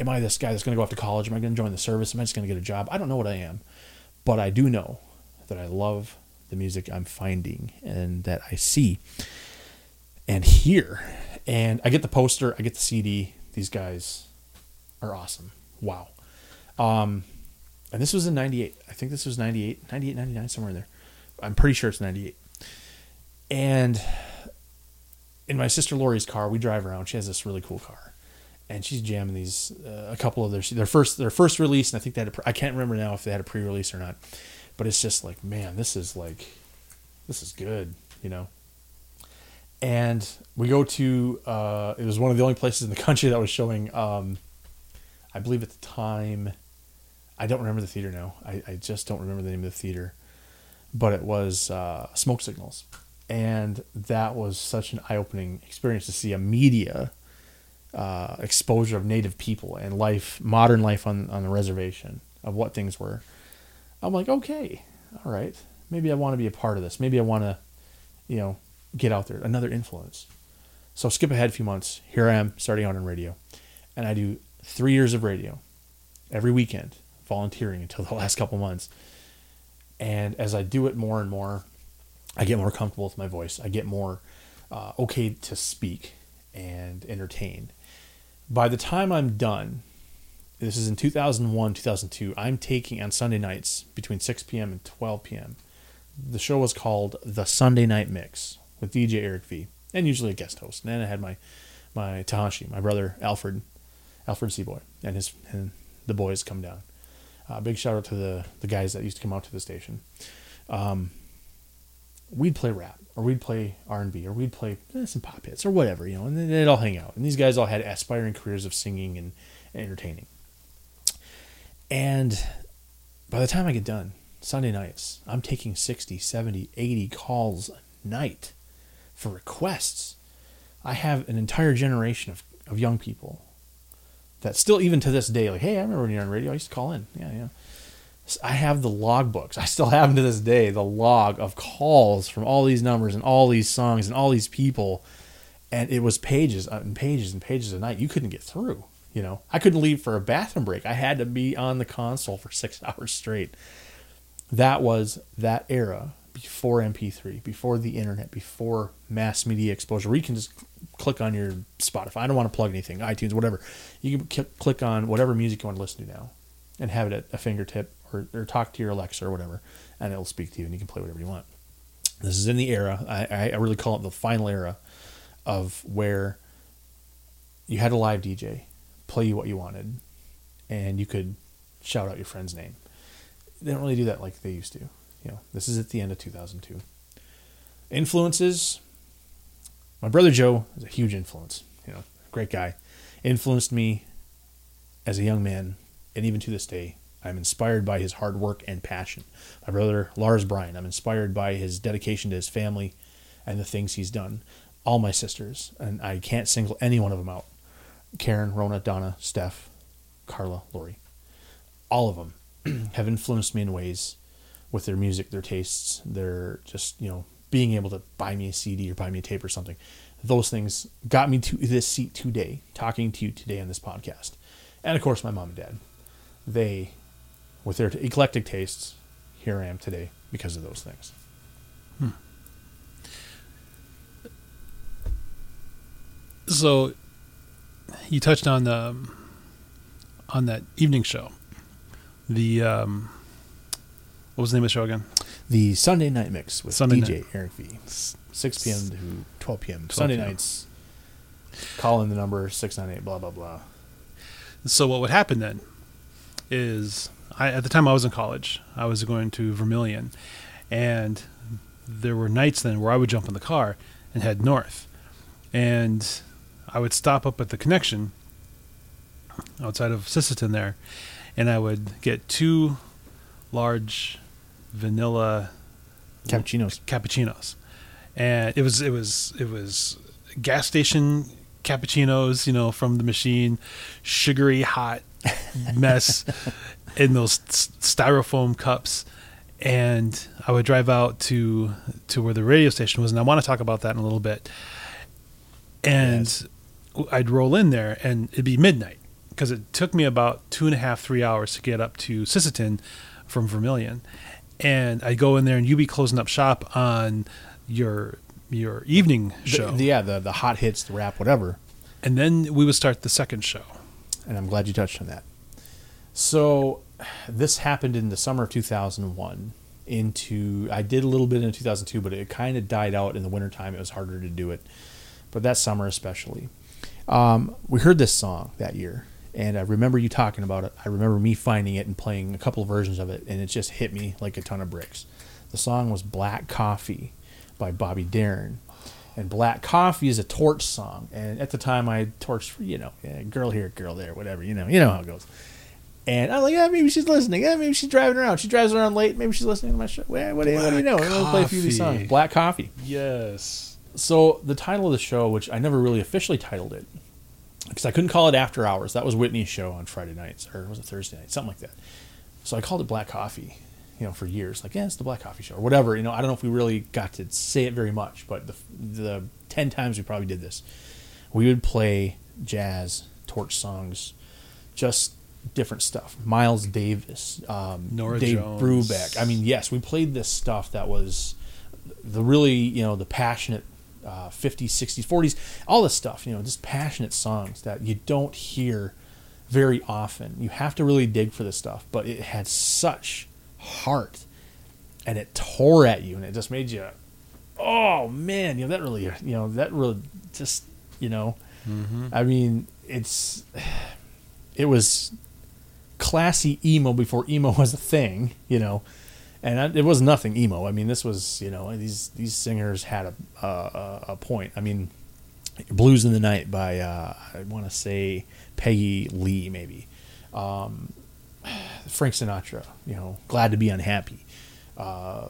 Am I this guy that's going to go off to college? Am I going to join the service? Am I just going to get a job? I don't know what I am, but I do know that I love the music I'm finding and that I see and hear. And I get the poster, I get the CD. These guys are awesome. Wow. Um, and this was in 98. I think this was 98, 98, 99, somewhere in there. I'm pretty sure it's 98. And in my sister Lori's car, we drive around. She has this really cool car, and she's jamming these uh, a couple of their their first their first release, and I think they had a, I can't remember now if they had a pre-release or not, but it's just like man, this is like this is good, you know. And we go to uh, it was one of the only places in the country that was showing. Um, I believe at the time, I don't remember the theater now. I, I just don't remember the name of the theater, but it was uh, Smoke Signals, and that was such an eye-opening experience to see a media uh, exposure of native people and life, modern life on, on the reservation of what things were. I'm like, okay, all right, maybe I want to be a part of this. Maybe I want to, you know, get out there. Another influence. So skip ahead a few months. Here I am starting out on radio, and I do three years of radio every weekend, volunteering until the last couple months. And as I do it more and more, I get more comfortable with my voice. I get more uh, okay to speak and entertain. By the time I'm done, this is in 2001, 2002, I'm taking on Sunday nights between 6 p.m. and 12 p.m. The show was called The Sunday Night Mix with DJ Eric V and usually a guest host. And then I had my my Tahashi, my brother Alfred, Alfred Seaboy, and his and the boys come down. Uh, big shout out to the the guys that used to come out to the station. Um, we'd play rap, or we'd play R and B, or we'd play eh, some pop hits, or whatever, you know, and then they'd all hang out. And these guys all had aspiring careers of singing and, and entertaining. And by the time I get done, Sunday nights, I'm taking 60, 70, 80 calls a night for requests. I have an entire generation of, of young people that still, even to this day, like, hey, I remember when you're on radio. I used to call in. Yeah, yeah. I have the log books. I still have them to this day, the log of calls from all these numbers and all these songs and all these people. And it was pages uh, and pages and pages a night. You couldn't get through. You know, I couldn't leave for a bathroom break. I had to be on the console for six hours straight. That was that era before MP3, before the internet, before mass media exposure, where you can just click on your Spotify. I don't want to plug anything, iTunes, whatever. You can click on whatever music you want to listen to now and have it at a fingertip or, or talk to your Alexa or whatever, and it'll speak to you and you can play whatever you want. This is in the era, I, I really call it the final era of where you had a live DJ play you what you wanted and you could shout out your friend's name. They don't really do that like they used to. You know, this is at the end of 2002. Influences. My brother Joe is a huge influence. You know, great guy. Influenced me as a young man, and even to this day, I'm inspired by his hard work and passion. My brother Lars Bryan, I'm inspired by his dedication to his family and the things he's done. All my sisters, and I can't single any one of them out. Karen, Rona, Donna, Steph, Carla, Lori. All of them have influenced me in ways with their music, their tastes, their just, you know, being able to buy me a CD or buy me a tape or something. Those things got me to this seat today, talking to you today on this podcast. And of course, my mom and dad. They, with their eclectic tastes, here I am today because of those things. Hmm. So, you touched on the um, on that evening show, the um, what was the name of the show again? The Sunday Night Mix with Sunday DJ night. Eric V. 6 p.m. to 12 p.m. 12 Sunday p.m. nights. Call in the number 698, blah, blah, blah. So, what would happen then is, I, at the time I was in college, I was going to Vermilion, and there were nights then where I would jump in the car and head north. And I would stop up at the connection outside of Sisseton there, and I would get two large vanilla cappuccinos. Cappuccinos, and it was it was it was gas station cappuccinos, you know, from the machine, sugary hot mess in those styrofoam cups. And I would drive out to to where the radio station was, and I want to talk about that in a little bit. And yes. I'd roll in there, and it'd be midnight because it took me about two and a half, three hours to get up to Sisseton from Vermilion and I'd go in there and you'd be closing up shop on your your evening show. The, yeah, the the hot hits, the rap, whatever. And then we would start the second show. And I'm glad you touched on that. So this happened in the summer of 2001 into I did a little bit in 2002 but it kind of died out in the wintertime it was harder to do it but that summer especially um, we heard this song that year and I remember you talking about it. I remember me finding it and playing a couple of versions of it, and it just hit me like a ton of bricks. The song was Black Coffee by Bobby Darin. And Black Coffee is a torch song. And at the time, I torched, for you know, girl here, girl there, whatever, you know, you know how it goes. And I'm like, yeah, maybe she's listening. Yeah, maybe she's driving around. She drives around late. Maybe she's listening to my show. Well, what, do you, what do you know? I'm going to play a few of these songs. Black Coffee. Yes. So the title of the show, which I never really officially titled it, because I couldn't call it after hours. That was Whitney's show on Friday nights, or was it Thursday night, something like that. So I called it Black Coffee, you know, for years. Like, yeah, it's the Black Coffee Show, or whatever. You know, I don't know if we really got to say it very much, but the the ten times we probably did this, we would play jazz, torch songs, just different stuff. Miles Davis, um, Norah Dave Jones. Brubeck. I mean, yes, we played this stuff that was the really, you know, the passionate uh, 50s, 60s, 40s, all this stuff, you know, just passionate songs that you don't hear very often. You have to really dig for this stuff, but it had such heart and it tore at you and it just made you, oh man, you know, that really, you know, that really just, you know, I mean, it's, it was classy emo before emo was a thing, you know, and I, it was nothing emo. I mean, this was you know these these singers had a a, a point. I mean, "Blues in the Night" by uh, I want to say Peggy Lee, maybe um, Frank Sinatra. You know, "Glad to Be Unhappy." Uh,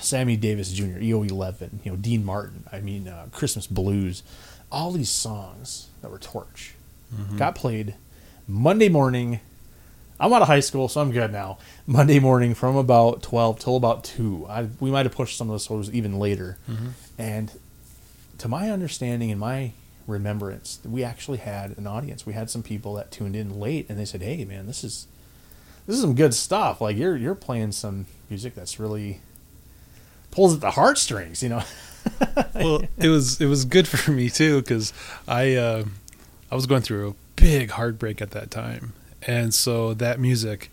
Sammy Davis Jr., EO11, you know, Dean Martin. I mean, uh, Christmas Blues. All these songs that were Torch got played Monday morning. I'm out of high school, so I'm good now. Monday morning from about 12 till about 2. I, we might have pushed some of those shows even later. And to my understanding and my remembrance, we actually had an audience. We had some people that tuned in late and they said, "Hey man, this is this is some good stuff. Like you're you're playing some music that's really pulls at the heartstrings, you know." well, it was it was good for me too because I uh, I was going through a big heartbreak at that time, and so that music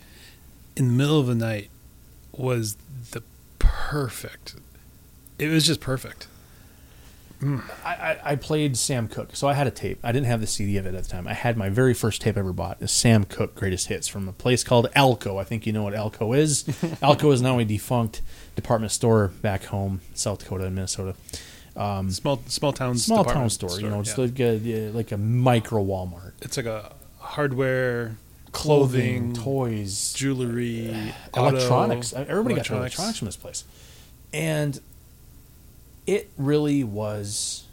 in the middle of the night was the perfect. It was just perfect. Mm. I, I, I played Sam Cooke, so I had a tape. I didn't have the CD of it at the time. I had my very first tape I ever bought is Sam Cooke Greatest Hits from a place called Alco. I think you know what Alco is. Alco is now a defunct department store back home, South Dakota and Minnesota. Um, small small town Small town department store, you know, it's yeah. like a, like a micro Walmart. it's like a hardware, clothing, toys, jewelry, auto, electronics. Everybody got electronics. electronics from this place, and it really was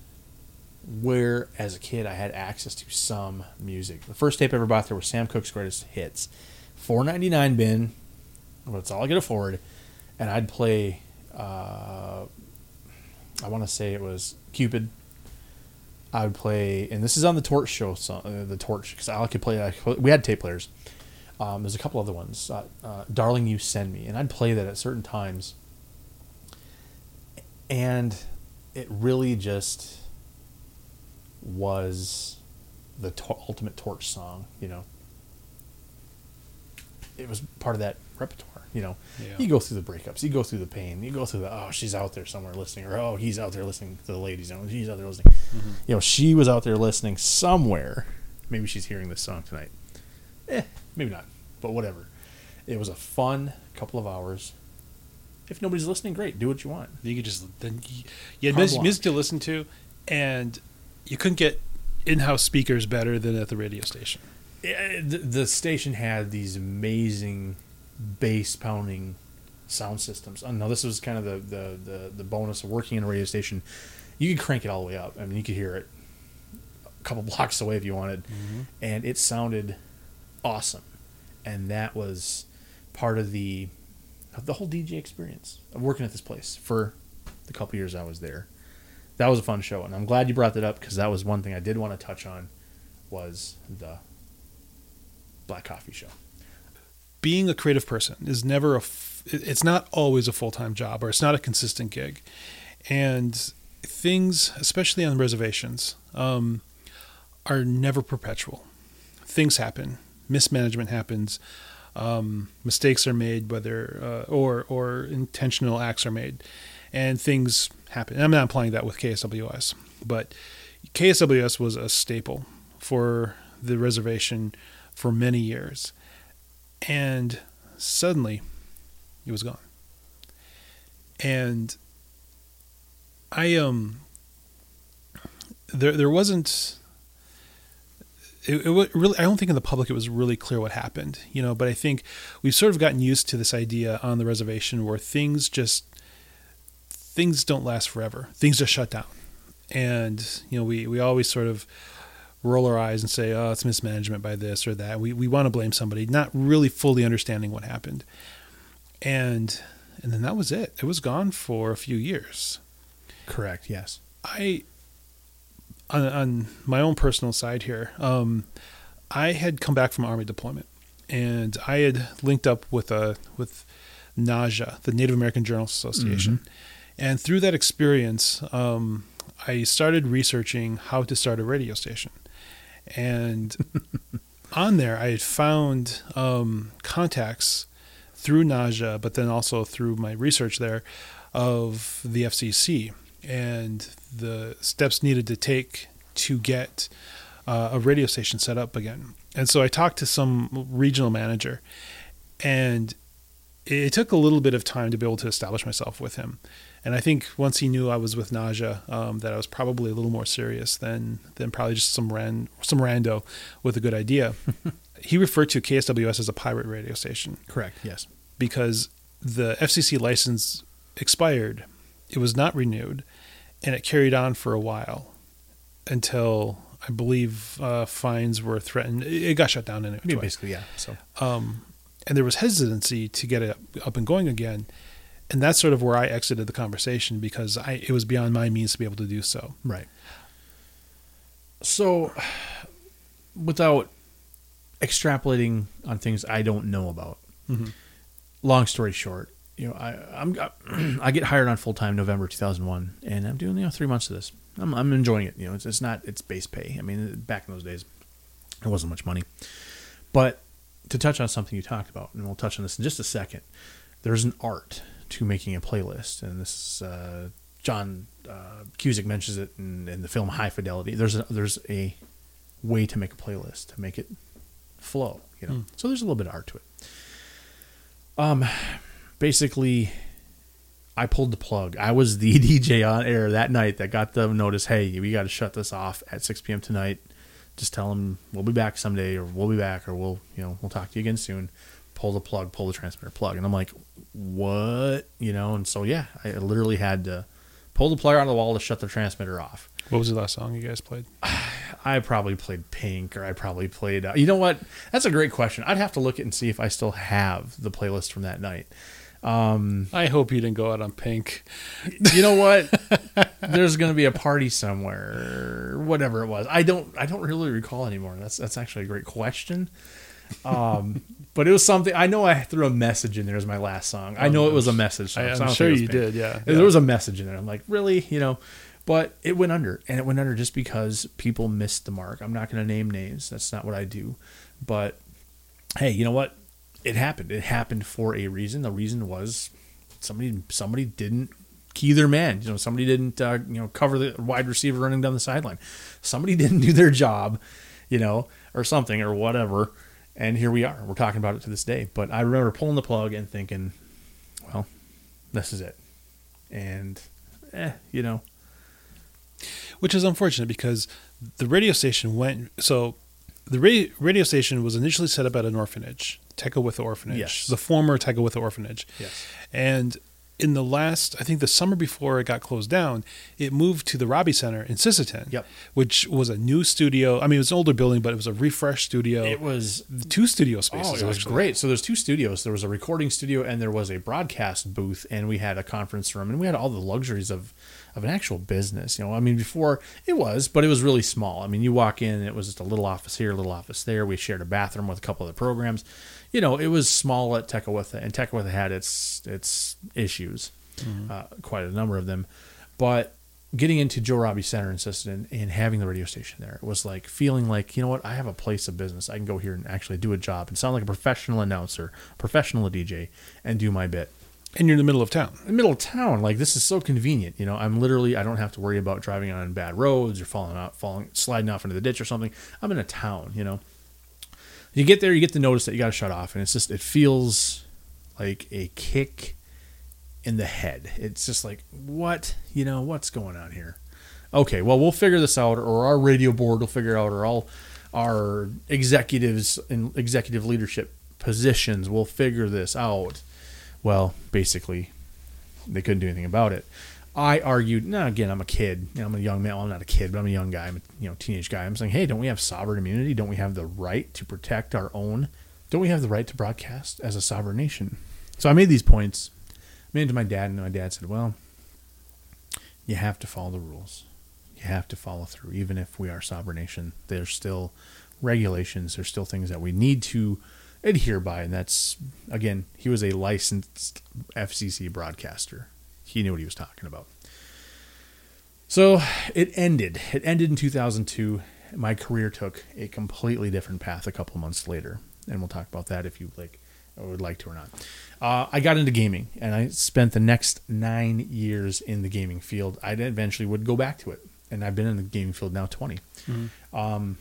where, as a kid, I had access to some music. The first tape I ever bought there was Sam Cooke's Greatest Hits, four ninety nine bin. Well, that's all I could afford, and I'd play. Uh, I want to say it was Cupid. I would play, and this is on the Torch show, so, uh, the Torch, because I could play. I, we had tape players. Um, there's a couple other ones. Uh, uh, Darling, you send me, and I'd play that at certain times, and it really just was the to- ultimate Torch song. You know, it was part of that repertoire. You know, Yeah. you go through the breakups, you go through the pain, you go through the oh she's out there somewhere listening, or oh he's out there listening to the ladies, you know, she's out there listening. You know, she was out there listening somewhere. Maybe she's hearing this song tonight. Eh, maybe not, but whatever. It was a fun couple of hours. If nobody's listening, great. Do what you want. You could just then you, you had music, music to listen to, and you couldn't get in-house speakers better than at the radio station. The, station had these amazing bass pounding sound systems. I know this was kind of the, the, the, the bonus of working in a radio station. You could crank it all the way up. I mean, you could hear it a couple blocks away if you wanted, mm-hmm. and it sounded awesome. And that was part of the of the whole DJ experience of working at this place for the couple years I was there. That was a fun show, and I'm glad you brought that up because that was one thing I did want to touch on was the Black Coffee Show. being a creative person is never a it's not always a full-time job or it's not a consistent gig. And things especially on reservations um, are never perpetual. Things happen. Mismanagement happens. Um, mistakes are made whether uh, or or intentional acts are made. And things happen. I'm not applying that with ksws but ksws was a staple for the reservation for many years. And suddenly it was gone. And i um there there wasn't it, it really i don't think in the public it was really clear what happened you know but i think we've sort of gotten used to this idea on the reservation where things just things don't last forever. Things just shut down. And you know we we always sort of roll our eyes and say, "Oh, it's mismanagement by this or that." We we want to blame somebody, not really fully understanding what happened. And and then that was it. It was gone for a few years. Correct. Yes. I on, on my own personal side here, um, I had come back from army deployment, and I had linked up with a with NAJA, the Native American Journalists Association, and through that experience, um, I started researching how to start a radio station, and on there I had found um, contacts through NAJA, but then also through my research there of the FCC and the steps needed to take to get uh, a radio station set up again. And so I talked to some regional manager, and it took a little bit of time to be able to establish myself with him. And I think once he knew I was with NAJA, um, that I was probably a little more serious than than probably just some ran some rando with a good idea. he referred to KSWS as a pirate radio station. Correct. Yes. Because the FCC license expired, it was not renewed, and it carried on for a while until I believe uh, fines were threatened. It got shut down anyway. Yeah, basically, yeah. So, um, and there was hesitancy to get it up and going again, and that's sort of where I exited the conversation because I it was beyond my means to be able to do so. right. So, without extrapolating on things I don't know about, Mhm. long story short, you know, I I'm I get hired on full time November 2001, and I'm doing you know three months of this. I'm I'm enjoying it. You know, it's it's not it's base pay. I mean, back in those days, it wasn't much money. But to touch on something you talked about, and we'll touch on this in just a second. There's an art to making a playlist, and this uh, John uh, Cusack mentions it in, in the film High Fidelity. There's a there's a way to make a playlist to make it flow. You know, Hmm. so there's a little bit of art to it. Um, basically, I pulled the plug. I was the DJ on air that night that got the notice. Hey, we got to shut this off at 6 p.m. tonight. Just tell them we'll be back someday, or we'll be back, or we'll you know we'll talk to you again soon. Pull the plug, pull the transmitter plug, and I'm like, what? You know, and so yeah, I literally had to pull the plug out of the wall to shut the transmitter off. What was the last song you guys played? I probably played Pink, or I probably played. Uh, you know what? That's a great question. I'd have to look at and see if I still have the playlist from that night. Um, I hope you didn't go out on Pink. you know what? There's going to be a party somewhere, or whatever it was. I don't. I don't really recall anymore. That's that's actually a great question. Um, but it was something. I know I threw a message in there as my last song. I know it was a message. Song, I, I'm don't sure you did. Yeah. There was a message in there. I'm like, really? You know, but it went under, and it went under just because people missed the mark. I'm not going to name names. That's not what I do. But hey, you know what? It happened. It happened for a reason. The reason was somebody somebody didn't key their man. You know, somebody didn't uh, you know cover the wide receiver running down the sideline. Somebody didn't do their job, you know, or something or whatever. And here we are. We're talking about it to this day. But I remember pulling the plug and thinking, well, this is it. And eh, you know, which is unfortunate because the radio station went so the radio, radio station was initially set up at an orphanage Tekakwitha orphanage Yes. the former Tekakwitha orphanage Yes. and in the last i think the summer before it got closed down it moved to the robbie center in sisseton Yep. which was a new studio i mean it was an older building but it was a refreshed studio it was two studio spaces Oh, it was actually. great. So there's two studios. There was a recording studio and there was a broadcast booth, and we had a conference room, and we had all the luxuries of of an actual business. You know, I mean, before it was, but it was really small. I mean, you walk in, it was just a little office here, a little office there. We shared a bathroom with a couple of the programs. You know, it was small at Tekakwitha, and Tekakwitha had its its issues, uh, quite a number of them, but. Getting into Joe Robbie Center in Sisseton and having the radio station there, it was like feeling like, you know what, I have a place of business. I can go here and actually do a job and sound like a professional announcer, professional DJ, and do my bit. and you're in the middle of town In the middle of town, like this is so convenient. You know, I'm literally I don't have to worry about driving on bad roads or falling out, falling, sliding off into the ditch or something. I'm in a town. You know, you get there, you get the notice that you got to shut off, and it's just it feels like a kick in the head. It's just like what you know what's going on here. Okay, well we'll figure this out, or our radio board will figure out, or all our executives in executive leadership positions will figure this out. Well, basically, they couldn't do anything about it. I argued, now again, I'm a kid. You know, I'm a young man. Well, I'm not a kid, but I'm a young guy. I'm a you know teenage guy. I'm saying, hey, don't we have sovereign immunity? Don't we have the right to protect our own? Don't we have the right to broadcast as a sovereign nation? So I made these points. I made it to my dad, and my dad said, well, you have to follow the rules. You have to follow through, even if we are a sovereign nation. There's still regulations. There's still things that we need to adhere by, and that's again, he was a licensed FCC broadcaster he knew what he was talking about. So it ended. It ended in 2002. My career took a completely different path a couple months later, and we'll talk about that if you like or would like to or not. Uh, I got into gaming, and I spent the next nine years in the gaming field. I eventually would go back to it, and I've been in the gaming field now 20. Mm-hmm. Um,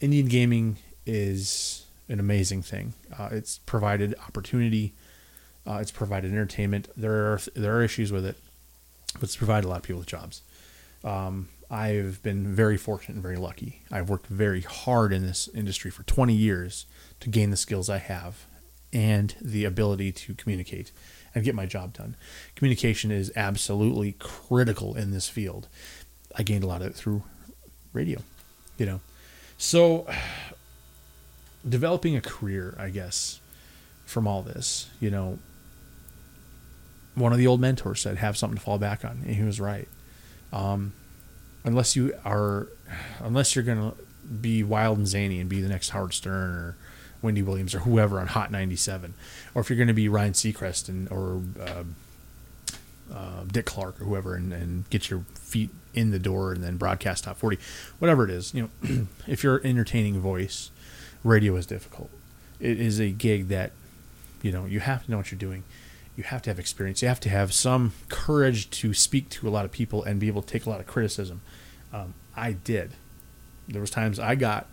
Indian gaming is an amazing thing. Uh, it's provided opportunity uh, it's provided entertainment. There are there are issues with it, but it's provided a lot of people with jobs. Um, I've been very fortunate and very lucky. I've worked very hard in this industry for 20 years to gain the skills I have and the ability to communicate and get my job done. Communication is absolutely critical in this field. I gained a lot of it through radio, you know. So developing a career, I guess, from all this, you know, one of the old mentors said, "Have something to fall back on," and he was right. Um, unless you are, unless you're gonna be wild and zany and be the next Howard Stern or Wendy Williams or whoever on Hot 97, or if you're going to be Ryan Seacrest and or uh, uh, Dick Clark or whoever and, and, get your feet in the door and then broadcast top 40, whatever it is, you know, if you're entertaining voice, radio is difficult. It is a gig that, you know, you have to know what you're doing you have to have experience. You have to have some courage to speak to a lot of people and be able to take a lot of criticism. Um, I did. There was times I got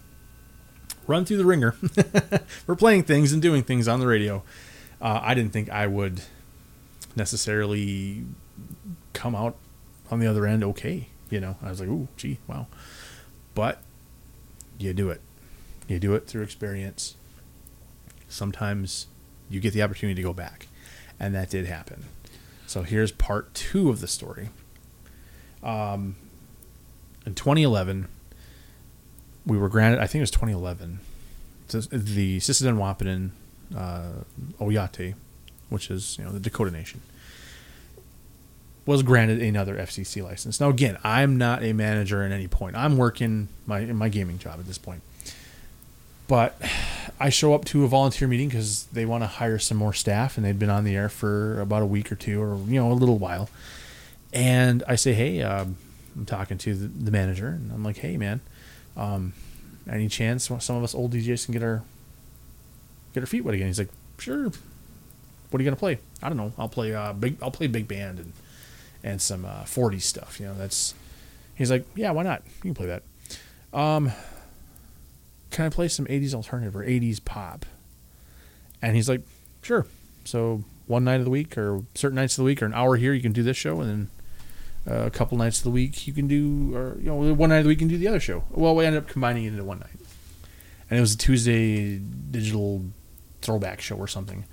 run through the ringer for playing things and doing things on the radio. Uh, I didn't think I would necessarily come out on the other end okay. You know, I was like, "Ooh, gee, wow," but you do it. You do it through experience. Sometimes you get the opportunity to go back and that did happen. So here's part two of the story. Um, in 2011, we were granted, I think it was 2011, the Sisseton Wahpeton uh, Oyate, which is you know the Dakota Nation, was granted another FCC license. Now again, I'm not a manager at any point. I'm working my my gaming job at this point. But I show up to a volunteer meeting because they want to hire some more staff, and they'd been on the air for about a week or two, or you know, a little while. And I say, "Hey, uh, I'm talking to the, the, manager, and I'm like, "Hey, man, um, any chance some of us old DJs can get our get our feet wet again?" He's like, "Sure. What are you gonna play? I don't know. I'll play uh, big. I'll play big band and and some uh, 40s stuff. You know, that's." He's like, "Yeah, why not? You can play that." Um, can I play some 80s alternative or 80s pop? And he's like, sure. So one night of the week or certain nights of the week or an hour here, you can do this show. And then uh, a couple nights of the week, you can do, or, you know, one night of the week, you can do the other show. Well, we ended up combining it into one night. And it was a Tuesday digital throwback show or something.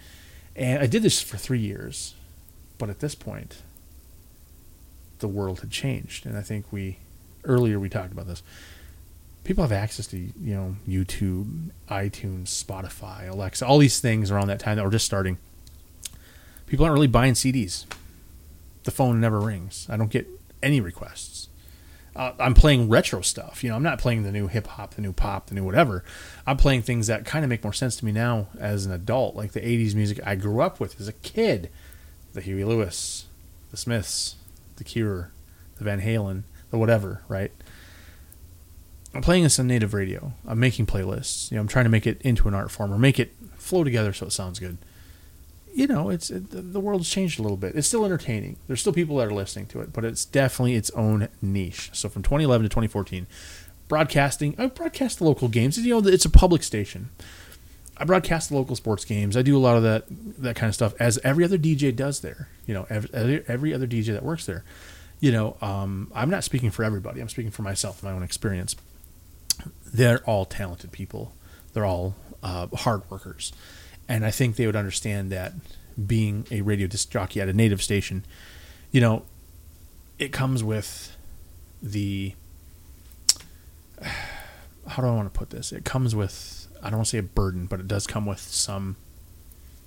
And I did this for three years. But at this point, the world had changed. And I think we, earlier we talked about this people have access to you know YouTube, iTunes, Spotify, Alexa, all these things around that time that were just starting. People aren't really buying CDs. The phone never rings. I don't get any requests. Uh, I'm playing retro stuff. You know, I'm not playing the new hip hop, the new pop, the new whatever. I'm playing things that kind of make more sense to me now as an adult, like the '80s music I grew up with as a kid, the Huey Lewis, the Smiths, the Cure, the Van Halen, the whatever, right? I'm playing this on native radio. I'm making playlists. You know, I'm trying to make it into an art form or make it flow together so it sounds good. You know, it's it, the world's changed a little bit. It's still entertaining. There's still people that are listening to it, but it's definitely its own niche. So from 2011 to 2014, broadcasting. I broadcast the local games. You know, it's a public station. I broadcast the local sports games. I do a lot of that that kind of stuff, as every other DJ does there. You know, every, every other DJ that works there. You know, um, I'm not speaking for everybody. I'm speaking for myself, my own experience they're all talented people. They're all uh, hard workers, and I think they would understand that being a radio disc jockey at a native station, you know, it comes with the how do I want to put this? It comes with I don't want to say a burden, but it does come with some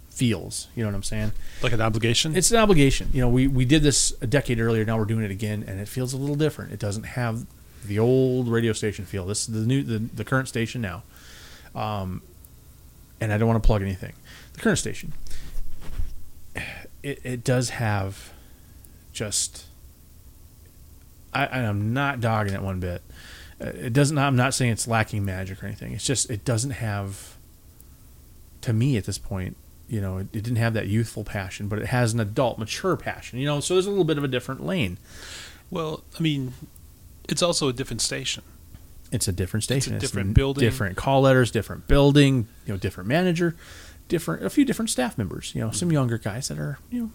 feels. You know what I'm saying? Like an obligation? It's an obligation. You know, we, we did this a decade earlier. Now we're doing it again, and it feels a little different. It doesn't have the old radio station feel. This is the new the, the current station now. Um, and I don't want to plug anything. The current station. It, it does have just I, I'm not dogging it one bit. Uh, it doesn't. I'm not saying it's lacking magic or anything. It's just it doesn't have. To me, at this point, you know, it, it didn't have that youthful passion, but it has an adult, mature passion. You know, so there's a little bit of a different lane. Well, I mean, it's also a different station. It's a different station. It's a different n- building. different call letters, different building. You know, different manager, different a few different staff members. You know, some younger guys that are you know,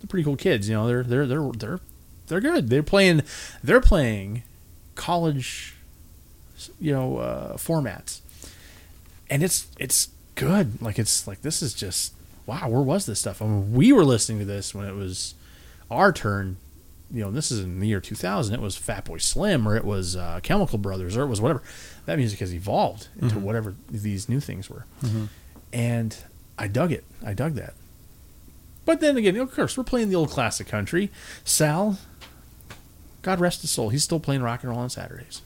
they're pretty cool kids. You know, they're they're they're they're they're good. They're playing they're playing college, you know, uh, formats, and it's it's good. Like it's like this is just wow. Where was this stuff? I mean, we were listening to this when it was our turn. You know, this is in the year 2000. It was Fatboy Slim, or it was uh, Chemical Brothers, or it was whatever. That music has evolved into Mhm. whatever these new things were, Mm-hmm. and I dug it. I dug that. But then again, of course, we're playing the old classic country. Sal, God rest his soul, he's still playing rock and roll on Saturdays.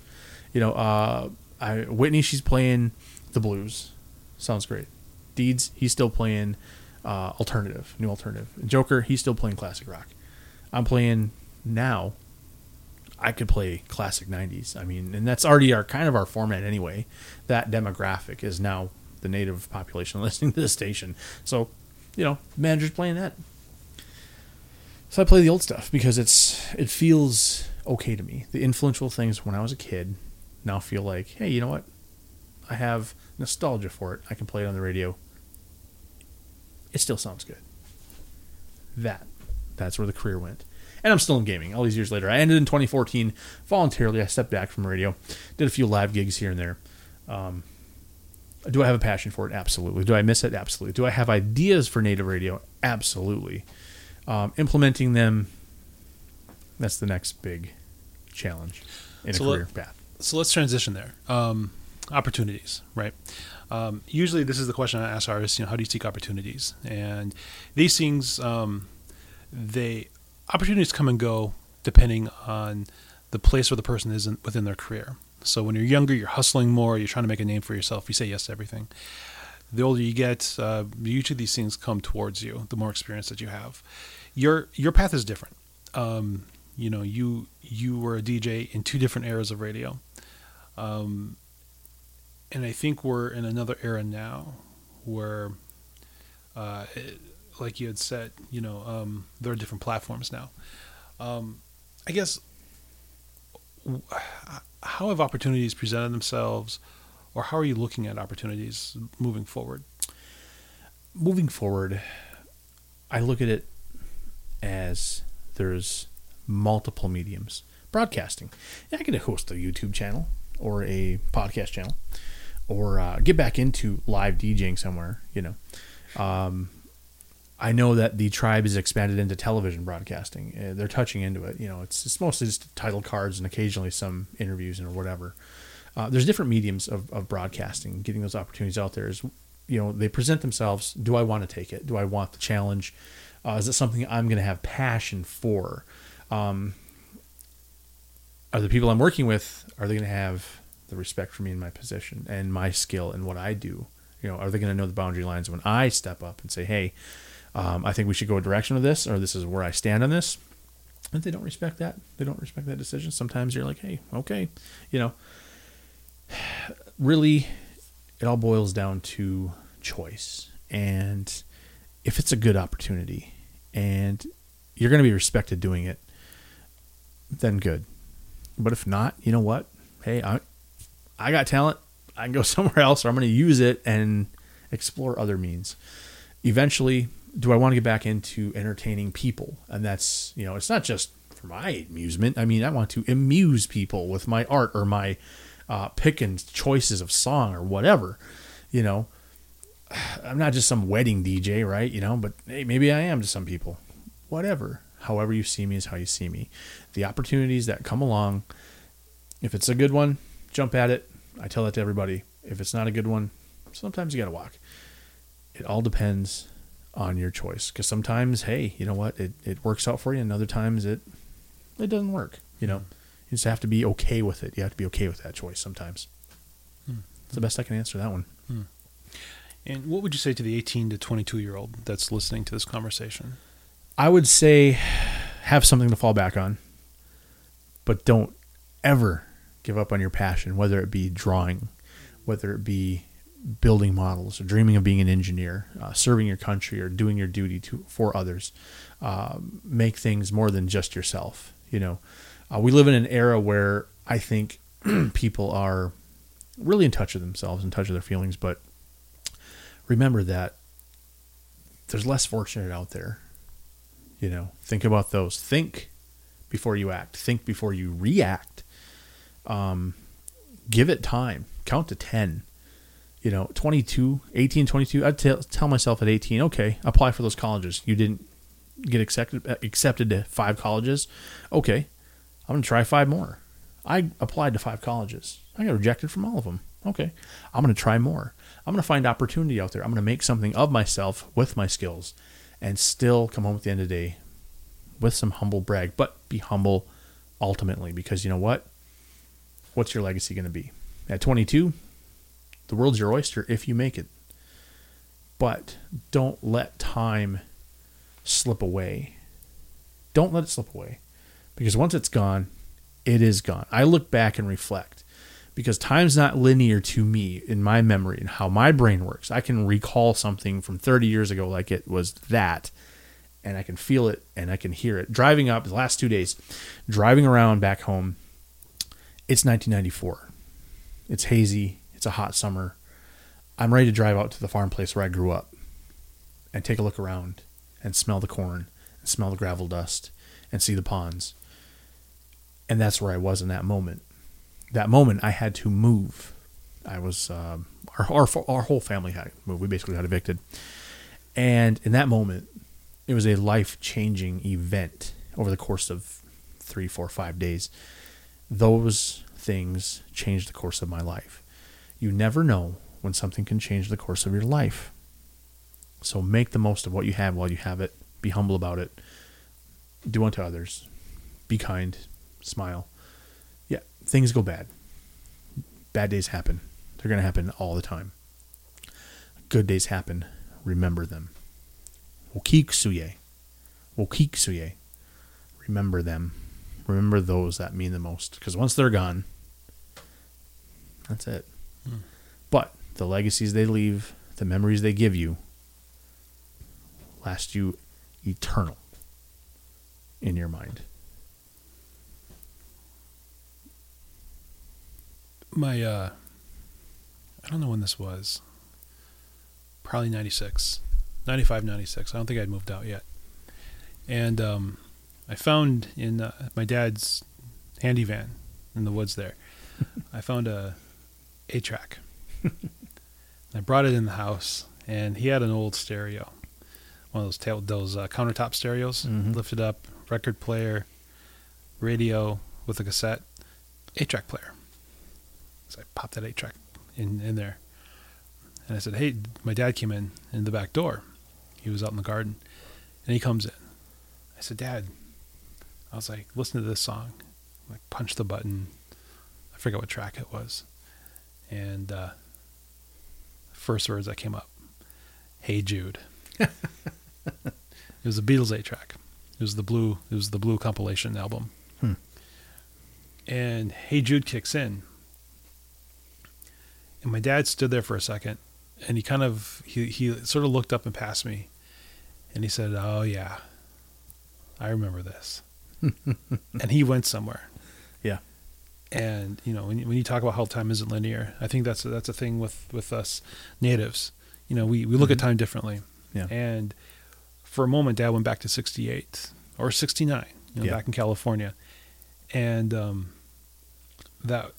You know, uh, I, Whitney, she's playing the blues. Sounds great. Deeds, he's still playing uh, alternative, new alternative. Joker, he's still playing classic rock. I'm playing now. I could play classic '90s. I mean, and that's already our kind of our format anyway. That demographic is now the native population listening to the station. So, you know, manager's playing that. So I play the old stuff because it's it feels okay to me. The influential things when I was a kid now feel like, hey, you know what? I have nostalgia for it. I can play it on the radio. It still sounds good. That that's where the career went. And I'm still in gaming all these years later. I ended in 2014 voluntarily. I stepped back from radio, did a few live gigs here and there. Um, do I have a passion for it? Absolutely. Do I miss it? Absolutely. Do I have ideas for native radio? Absolutely. Um, implementing them, that's the next big challenge in So a let- career path. So let's transition there. Um, opportunities, right? Um, usually, this is the question I ask artists. You know, how do you seek opportunities? And these things, um, they opportunities come and go depending on the place where the person is in, within their career. So when you're younger, you're hustling more. You're trying to make a name for yourself. You say yes to everything. The older you get, uh, usually these things come towards you. The more experience that you have, your your path is different. Um, you know, you you were a DJ in two different eras of radio. Um, and I think we're in another era now where, uh, like you had said, you know, um, there are different platforms now. Um, I guess, how have opportunities presented themselves, or how are you looking at opportunities moving forward? moving forward, I look at it as there's multiple mediums. Broadcasting. Yeah, I could host a YouTube channel or a podcast channel or uh, get back into live DJing somewhere, you know. Um, I know that the tribe is expanded into television broadcasting. Uh, they're touching into it. You know, it's, it's mostly just title cards and occasionally some interviews and or whatever. Uh, there's different mediums of, of broadcasting. Getting those opportunities out there is, you know, they present themselves. Do I want to take it? Do I want the challenge? Uh, is it something I'm going to have passion for? Um, are the people I'm working with are they going to have the respect for me in my position and my skill and what I do? You know, are they going to know the boundary lines when I step up and say, "Hey, um, I think we should go a direction with this," or "This is where I stand on this"? If they don't respect that, they don't respect that decision. Sometimes you're like, "Hey, okay," you know. Really, it all boils down to choice, and if it's a good opportunity, and you're going to be respected doing it, then good. But if not, you know what? Hey, I I got talent. I can go somewhere else, or I'm going to use it and explore other means. Eventually, do I want to get back into entertaining people? And that's you know, it's not just for my amusement. I mean, I want to amuse people with my art or my uh, pick and choices of song or whatever. You know, I'm not just some wedding DJ, right? You know, but hey, maybe I am to some people. Whatever. However you see me is how you see me. The opportunities that come along, if it's a good one, jump at it. I tell that to everybody. If it's not a good one, sometimes you got to walk. It all depends on your choice. Because sometimes, hey, you know what? It, it works out for you, and other times it it doesn't work. You know, you just have to be okay with it. You have to be okay with that choice sometimes. Hmm. It's the best I can answer that one. And what would you say to the 18 to 22 year old that's listening to this conversation? I would say have something to fall back on, but don't ever give up on your passion, whether it be drawing, whether it be building models or dreaming of being an engineer, uh, serving your country or doing your duty to for others. Uh, make things more than just yourself. You know, uh, we live in an era where I think people are really in touch with themselves, in touch with their feelings, but remember that there's less fortunate out there. You know, think about those. Think before you act. Think before you react. Um, give it time. Count to 10. You know, 22, 18, 22. I'd tell, tell myself at 18, okay, apply for those colleges. You didn't get accepted uh, accepted to five colleges. Okay, I'm to try five more. I applied to five colleges. I got rejected from all of them. Okay, I'm to try more. I'm to find opportunity out there. I'm to make something of myself with my skills and still come home at the end of the day with some humble brag, but be humble ultimately because you know what? What's your legacy to be? At 22, the world's your oyster if you make it. But don't let time slip away. Don't let it slip away because once it's gone, it is gone. I look back and reflect because time's not linear to me in my memory and how my brain works. I can recall something from 30 years ago like it was that, and I can feel it and I can hear it. Driving up the last two days, driving around back home, it's 1994. It's hazy, it's a hot summer. I'm ready to drive out to the farm place where I grew up and take a look around and smell the corn and smell the gravel dust and see the ponds. And that's where I was in that moment that moment, I had to move. I was um, our, our our whole family had moved. We basically got evicted, and in that moment, it was a life changing event over the course of three, four, five days. Those things changed the course of my life. You never know when something can change the course of your life. So make the most of what you have while you have it. Be humble about it. Do unto others. Be kind. Smile Yeah, things go bad. Bad days happen. They're going to happen all the time. Good days happen. Remember them. Wokiksuye. Wokiksuye. Remember them. Remember those that mean the most. Because once they're gone, that's it. The legacies they leave, the memories they give you, last you eternal in your mind. my uh I don't know when this was. Probably 96. 95 96. I don't think I'd moved out yet. And um I found in uh, my dad's handy van in the woods there. I found a 8 track. I brought it in the house and he had an old stereo. One of those tail, those uh, countertop stereos, mm-hmm. lifted up, record player, radio with a cassette, 8 track player. So I popped that eight track in in there, and I said, "Hey, my dad came in in the back door. He was out in the garden, and he comes in. I said, Dad, I was like, listen to this song. Like punch the button. I forget what track it was, and uh, first words that came up, "Hey Jude." it was a Beatles eight track. It was the blue. It was the blue compilation album. Hmm. And Hey Jude kicks in, and my dad stood there for a second and he kind of he, he sort of looked up and past me and he said oh yeah i remember this and he went somewhere yeah and you know when you, when you talk about how time isn't linear i think that's a, that's a thing with with us natives you know we, we look mm-hmm. at time differently yeah and for a moment dad went back to 68 or 69 you know yeah. back in california and um that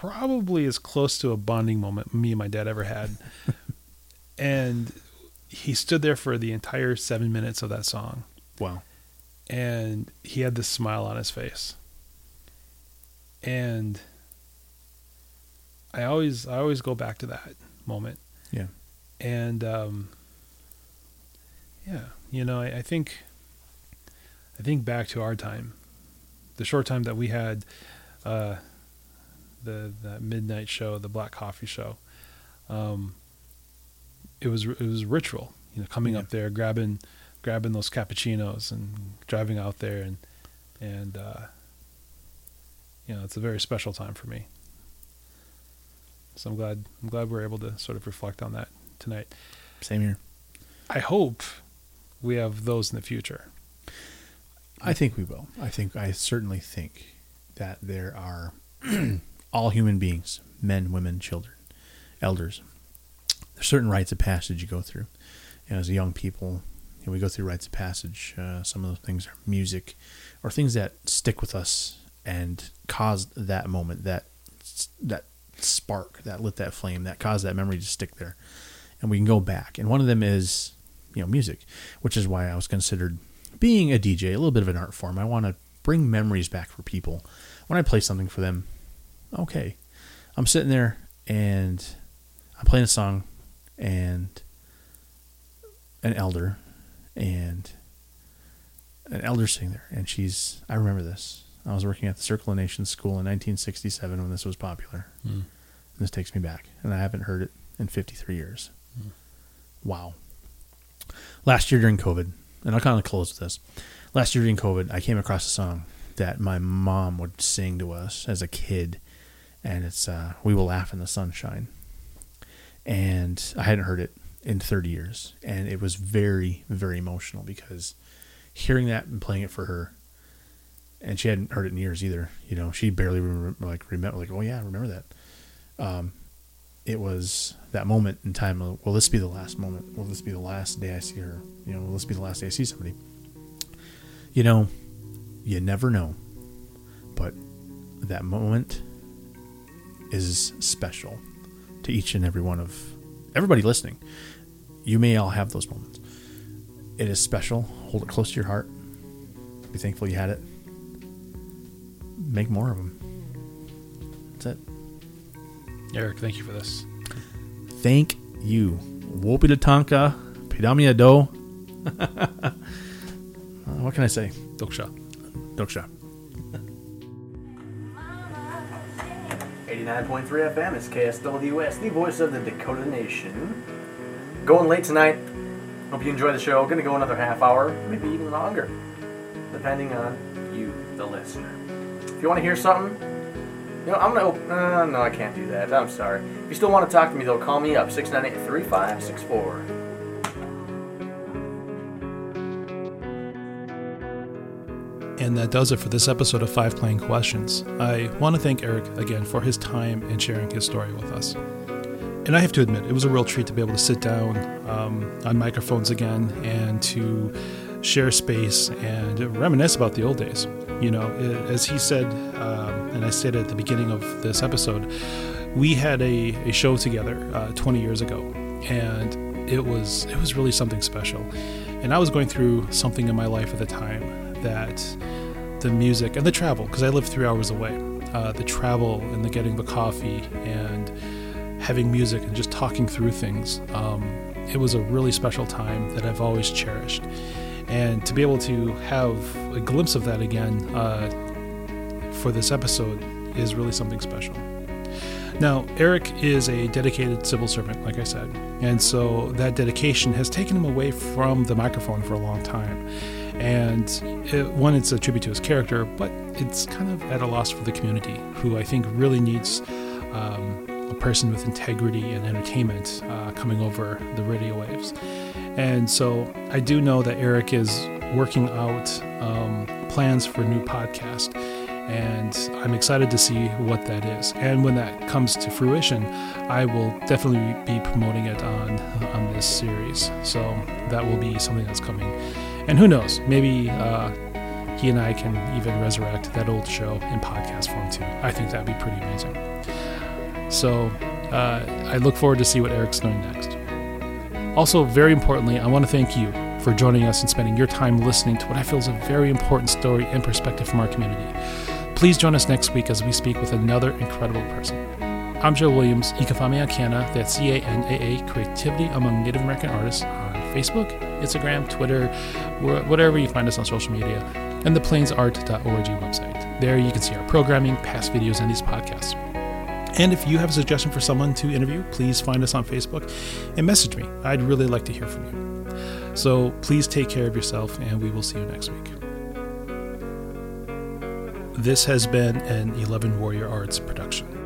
probably as close to a bonding moment me and my dad ever had. and he stood there for the entire seven minutes of that song. Wow. and he had this smile on his face. And I always I always go back to that moment. Yeah. And um, yeah, you know, I, I think I think back to our time, the short time that we had uh, the that midnight show, the Black Coffee Show. Um, it was it was ritual, you know, coming Yeah. up there, grabbing grabbing those cappuccinos and driving out there, and and uh, you know, it's a very special time for me. So I'm glad I'm glad we're able to sort of reflect on that tonight. Same here. I hope we have those in the future. I think we will. I think I certainly think that there are all human beings, men, women, children, elders. There's certain rites of passage you go through. You know, as young people, you know, we go through rites of passage. Uh, some of those things are music, or things that stick with us and caused that moment, that that spark, that lit that flame, that caused that memory to stick there, and we can go back. And one of them is, you know, music, which is why I was considered being a DJ, a little bit of an art form. I want to bring memories back for people. When I play something for them, okay, I'm sitting there and I'm playing a song, and an elder and an elder sitting there, and she's. I remember this. I was working at the Circle of Nations School in 1967 when this was popular. Mm. And this takes me back, and I haven't heard it in 53 years. Mm. Wow. Last year during COVID, and I'll kind of close with this. Last year during COVID, I came across a song that my mom would sing to us as a kid, and it's uh, "We Will Laugh in the Sunshine." And I hadn't heard it in 30 years, and it was very, very emotional because hearing that and playing it for her, and she hadn't heard it in years either. You know, she barely like remember, like, oh yeah, I remember that. Um, it was that moment in time. Of, will this be the last moment? Will this be the last day I see her? You know, will this be the last day I see somebody? You know, you never know, but that moment is special to each and every one of everybody listening. You may all have those moments. It is special. Hold it close to your heart. Be thankful you had it. Make more of them. That's it. Eric, thank you for this. Thank you. Wopida Tonka, Pidamia Do. Uh, what can I say? Doksha. Doksha. 89.3 FM is KSWS, the voice of the Dakota Nation. Going late tonight. Hope you enjoy the show. Gonna go another half hour, maybe even longer, depending on you, the listener. If you want to hear something, you know, I'm gonna. Op- uh, no, I can't do that. I'm sorry. If you still want to talk to me, though, call me up 698 3564. And that does it for this episode of Five Playing Questions. I want to thank Eric again for his time and sharing his story with us. And I have to admit, it was a real treat to be able to sit down um, on microphones again and to share space and reminisce about the old days. You know, as he said, um, and I said at the beginning of this episode, we had a, a show together uh, 20 years ago, and it was it was really something special. And I was going through something in my life at the time that the music and the travel, because I lived three hours away, uh, the travel and the getting the coffee and having music and just talking through things. Um, it was a really special time that I've always cherished. And to be able to have a glimpse of that again uh, for this episode is really something special. Now, Eric is a dedicated civil servant, like I said, and so that dedication has taken him away from the microphone for a long time. And it, one, it's a tribute to his character, but it's kind of at a loss for the community, who I think really needs um, a person with integrity and entertainment uh, coming over the radio waves. And so I do know that Eric is working out um, plans for a new podcast and I'm excited to see what that is. And when that comes to fruition, I will definitely be promoting it on on this series. So that will be something that's coming. And who knows, maybe uh, he and I can even resurrect that old show in podcast form too. I think that'd be pretty amazing. So uh, I look forward to see what Eric's doing next. Also, very importantly, I want to thank you for joining us and spending your time listening to what I feel is a very important story and perspective from our community. Please join us next week as we speak with another incredible person. I'm Joe Williams. You can find me on CANA, that's C A N A A, Creativity Among Native American Artists, on Facebook, Instagram, Twitter, whatever you find us on social media, and the plainsart.org website. There you can see our programming, past videos, and these podcasts. And if you have a suggestion for someone to interview, please find us on Facebook and message me. I'd really like to hear from you. So please take care of yourself, and we will see you next week. This has been an 11 Warrior Arts production.